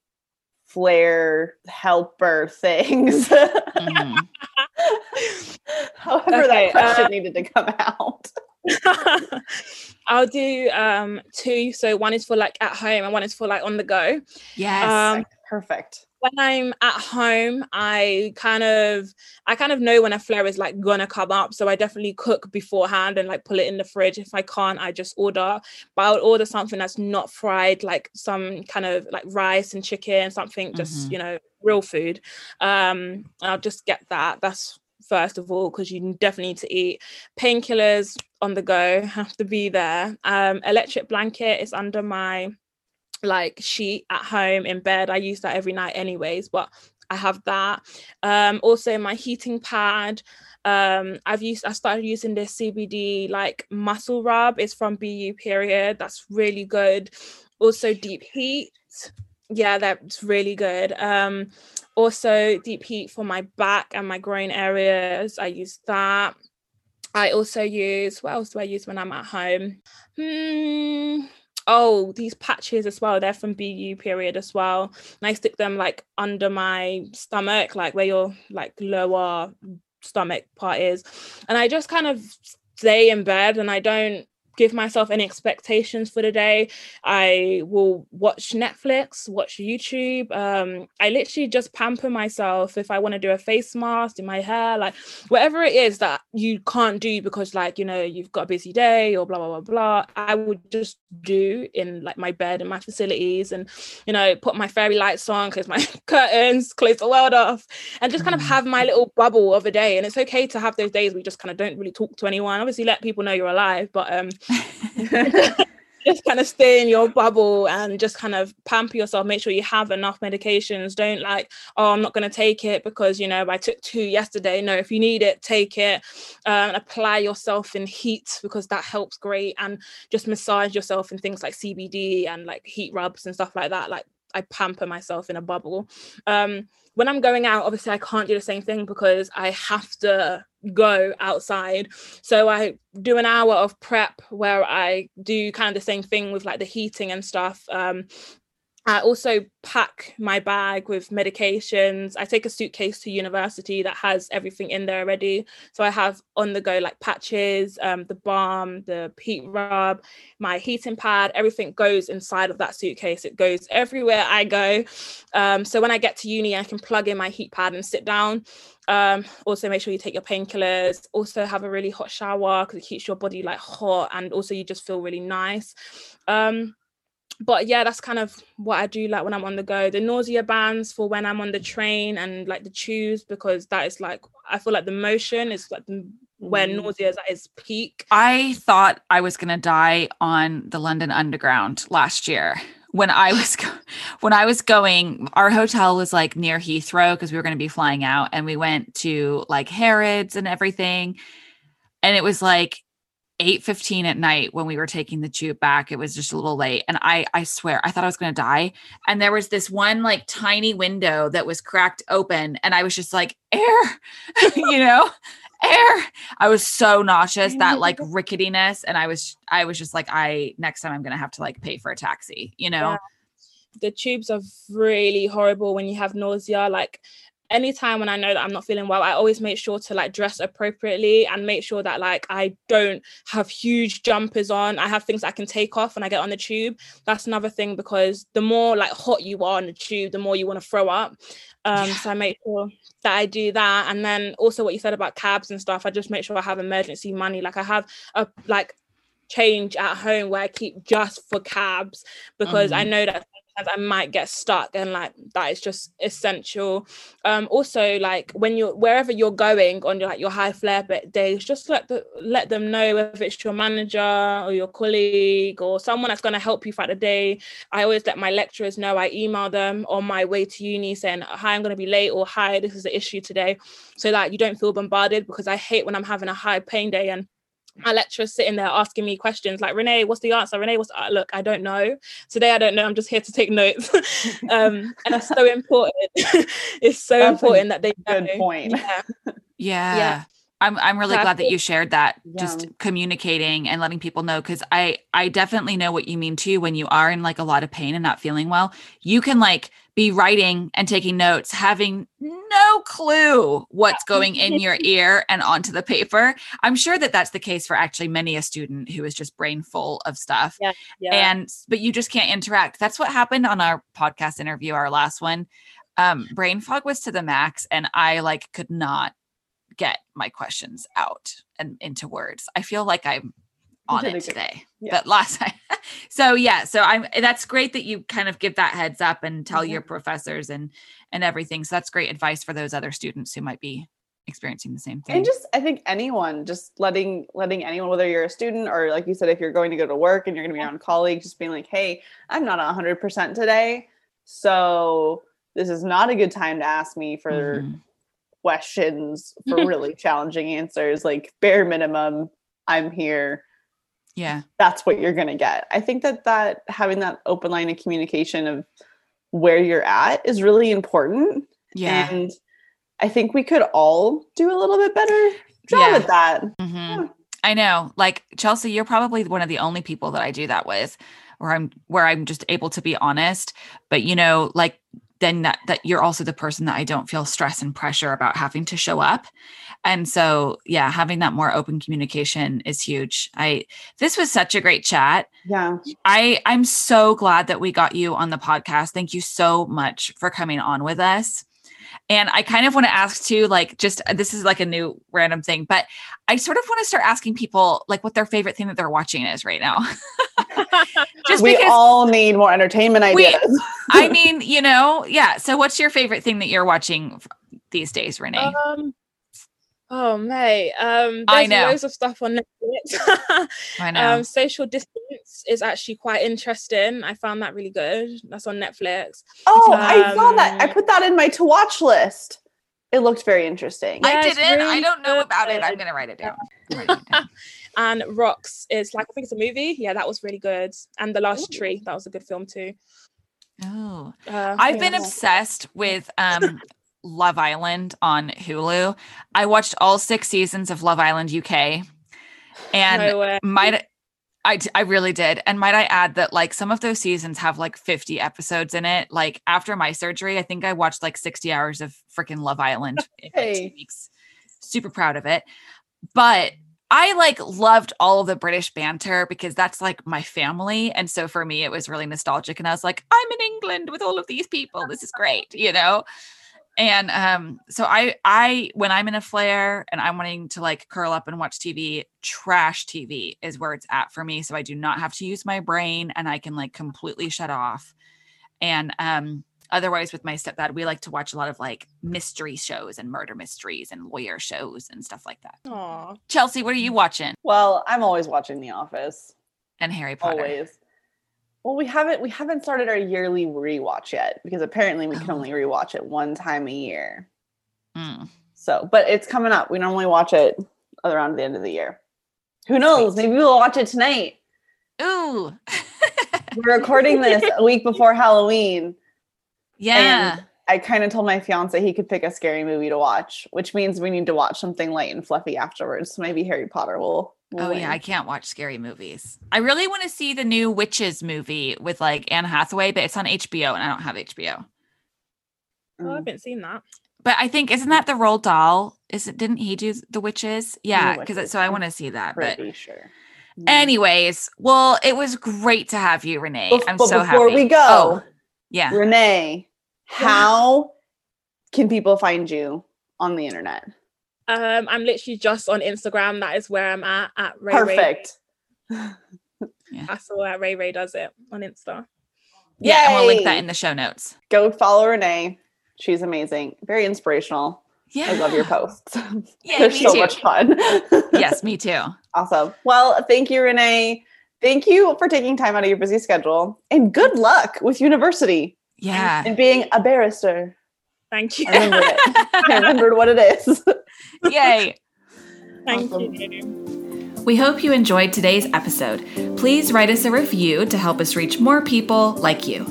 flare helper things? Mm-hmm. However, okay, that question uh, needed to come out. I'll do um two. So one is for like at home and one is for like on the go. Yes. Um, perfect when I'm at home, I kind of I kind of know when a flare is like gonna come up. So I definitely cook beforehand and like pull it in the fridge. If I can't, I just order. But I'll order something that's not fried, like some kind of like rice and chicken, something just, mm-hmm. you know, real food. Um, I'll just get that. That's first of all, because you definitely need to eat. Painkillers on the go have to be there. Um, electric blanket is under my like sheet at home in bed. I use that every night anyways, but I have that. Um, also my heating pad. Um, I've used I started using this CBD like muscle rub. It's from BeYou period. That's really good. Also deep heat. Yeah, that's really good. Um, also deep heat for my back and my groin areas. I use that. I also use what else do I use when I'm at home? Hmm oh these patches as well they're from BeYou period as well and i stick them like under my stomach like where your like lower stomach part is and i just kind of stay in bed and i don't give myself any expectations for the day. I will watch Netflix, watch YouTube. Um, I literally just pamper myself if I want to do a face mask, in my hair, like whatever it is that you can't do because, like, you know, you've got a busy day or blah, blah, blah, blah. I would just do in like my bed and my facilities and, you know, put my fairy lights on, close my curtains, close the world off, and just kind of mm. have my little bubble of a day. And it's okay to have those days where you just kind of don't really talk to anyone. Obviously, let people know you're alive, but um, just kind of stay in your bubble and just kind of pamper yourself make sure you have enough medications. Don't like oh i'm not going to take it because you know i took two yesterday. No if you need it take it. Um, apply yourself in heat because that helps great. And just massage yourself in things like cbd and like heat rubs and stuff like that. Like I pamper myself in a bubble. Um, when I'm going out, obviously I can't do the same thing because I have to go outside. So I do an hour of prep where I do kind of the same thing with like the heating and stuff. Um, I also pack my bag with medications. I take a suitcase to university that has everything in there already. So I have on the go like patches, um, the balm, the heat rub, my heating pad, everything goes inside of that suitcase. It goes everywhere I go. Um, so when I get to uni, I can plug in my heat pad and sit down. Um, also make sure you take your painkillers. Also have a really hot shower because it keeps your body like hot and also you just feel really nice. Um, but yeah, that's kind of what I do like when I'm on the go. The nausea bands for when I'm on the train and like the tubes because that is like I feel like the motion is like the, when mm. nausea is at its peak. I thought I was gonna die on the London Underground last year when I was go- when I was going. Our hotel was like near Heathrow because we were going to be flying out, and we went to like Harrods and everything, and it was like 8:15 at night when we were taking the tube back. It was just a little late. And I I swear I thought I was going to die. And there was this one like tiny window that was cracked open and I was just like air you know? Air. I was so nauseous that like ricketiness and I was I was just like I next time I'm going to have to like pay for a taxi you know? Yeah. the tubes are really horrible when you have nausea like anytime when I know that I'm not feeling well, I always make sure to like dress appropriately and make sure that like I don't have huge jumpers on. I have things I can take off when I get on the tube. That's another thing because the more like hot you are on the tube, the more you want to throw up. Um, yeah. so I make sure that I do that. And then also what you said about cabs and stuff, I just make sure I have emergency money. Like I have a like change at home where I keep just for cabs because mm-hmm. I know that I might get stuck and like that is just essential. Um also like when you're wherever you're going on your like your high flare days, just let the let them know if it's your manager or your colleague or someone that's to help you throughout the day. I always let my lecturers know. I email them on my way to uni saying, Hi, I'm gonna be late or hi, this is the issue today. So that you don't feel bombarded because I hate when I'm having a high pain day and my lecturer's sitting there asking me questions like renee what's the answer renee what's uh, look i don't know today i don't know i'm just here to take notes um and it's so important it's so That's important that they know. good point yeah. yeah. yeah I'm I'm really glad that you shared that. Yeah. Just communicating and letting people know because I I definitely know what you mean too. When you are in like a lot of pain and not feeling well, you can like be writing and taking notes, having no clue what's going in your ear and onto the paper. I'm sure that that's the case for actually many a student who is just brain full of stuff. Yeah. and but you just can't interact that's what happened on our podcast interview our last one um brain fog was to the max and i like could not get my questions out and into words i feel like i'm on it today yeah. but last time so yeah so i'm that's great that you kind of give that heads up and tell Mhm. your professors and and everything so that's great advice for those other students who might be experiencing the same thing and just i think anyone just letting letting anyone whether you're a student or like you said if you're going to go to work and you're going to be around colleagues just being like hey i'm not 100% today so this is not a good time to ask me for Mhm. questions for really challenging answers like bare minimum i'm here yeah that's what you're going to get i think that that having that open line of communication of where you're at is really important yeah and i think we could all do a little bit better job Yeah. at that hmm Yeah. I know. Like Chelsea, you're probably one of the only people that I do that with, where I'm where I'm just able to be honest. But you know, like then that that you're also the person that I don't feel stress and pressure about having to show up. And so yeah, having that more open communication is huge. I this was such a great chat. yeah I I'm so glad that we got you on the podcast. Thank you so much for coming on with us. And I kind of want to ask too, like, just this is like a new random thing, but I sort of want to start asking people like what their favorite thing that they're watching is right now. just we because all need more entertainment We- ideas I mean, you know, yeah. So, what's your favorite thing that you're watching these days, Renee? Um, oh mate, um, I there's know. loads of stuff on Netflix. I know. um, Social Distance is actually quite interesting. I found that really good. That's on Netflix. oh i saw that i um, put that in my to watch list it looked very interesting Yeah, I didn't. I don't know about it. I'm gonna write it down. I'm it down. And Rocks is like I think it's a movie. Yeah, that was really good. And The Last Tree, that was a good film too. Oh. Uh, I've been obsessed with um Love Island on Hulu. I watched all six seasons of Love Island UK. And No might I I really did. And might I add that like some of those seasons have like 50 episodes in it. Like after my surgery, I think I watched like 60 hours of freaking Love Island in like two weeks. Super proud of it. But I like loved all of the British banter because that's like my family. And so for me, it was really nostalgic. And I was like, I'm in England with all of these people. This is great, you know? And um, so I I when I'm in a flare and I'm wanting to like curl up and watch TV, trash TV is where it's at for me. So I do not have to use my brain and I can like completely shut off. And um otherwise with my stepdad, we like to watch a lot of like mystery shows and murder mysteries and lawyer shows and stuff like that. Aw. Chelsea, what are you watching? well i'm always watching the office And Harry Potter. always well we haven't we haven't started our yearly rewatch yet because apparently we can Oh. only rewatch it one time a year Mm. so but it's coming up we normally watch it around the end of the year who knows Sweet. maybe we'll watch it tonight Ooh. we're recording this a week before halloween yeah. i kind of told my fiance he could pick a scary movie to watch which means we need to watch something light and fluffy afterwards so maybe harry potter will Oh yeah, I can't watch scary movies. I really want to see the new Witches movie with like Anne Hathaway, but it's on HBO and I don't have HBO. Oh, I Mm. haven't seen that. But I think isn't that the Roald Dahl? Is it? Didn't he do the Witches? Yeah, because so I want to see that. But pretty sure anyways, well, it was great to have you, Renee. Bef- I'm but so before happy. we go Oh, yeah. renee how can people find you on the internet Um, I'm literally just on Instagram. That is where I'm at. At Ray Ray. perfect That's all Ray Ray does it on Insta. Yeah, and we'll link that in the show notes. go follow renee she's amazing very inspirational Yeah, i love your posts Yeah, they're me so too. much fun yes, me too. awesome well thank you renee thank you for taking time out of your busy schedule and good luck with university Yeah. and being a barrister Thank you. i remembered it i remembered what it is Yay. Thank Awesome. you. We hope you enjoyed today's episode. Please write us a review to help us reach more people like you.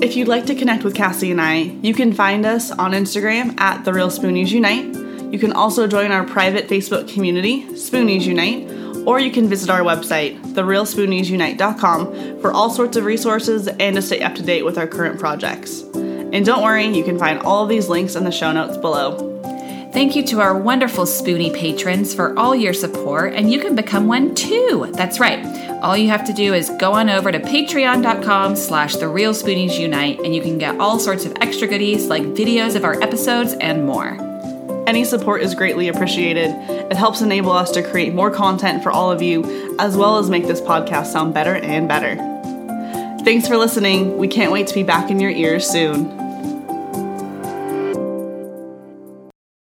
If you'd like to connect with Cassie and I, you can find us on Instagram at The Real Spoonies Unite. You can also join our private Facebook community, Spoonies Unite, or you can visit our website, therealspooniesunite.com, for all sorts of resources and to stay up to date with our current projects. And don't worry, you can find all of these links in the show notes below. Thank you to our wonderful Spoonie patrons for all your support, and you can become one too. That's right. All you have to do is go on over to patreon.com slash the real spoonies unite, and you can get all sorts of extra goodies like videos of our episodes and more. Any support is greatly appreciated. It helps enable us to create more content for all of you, as well as make this podcast sound better and better. Thanks for listening. We can't wait to be back in your ears soon.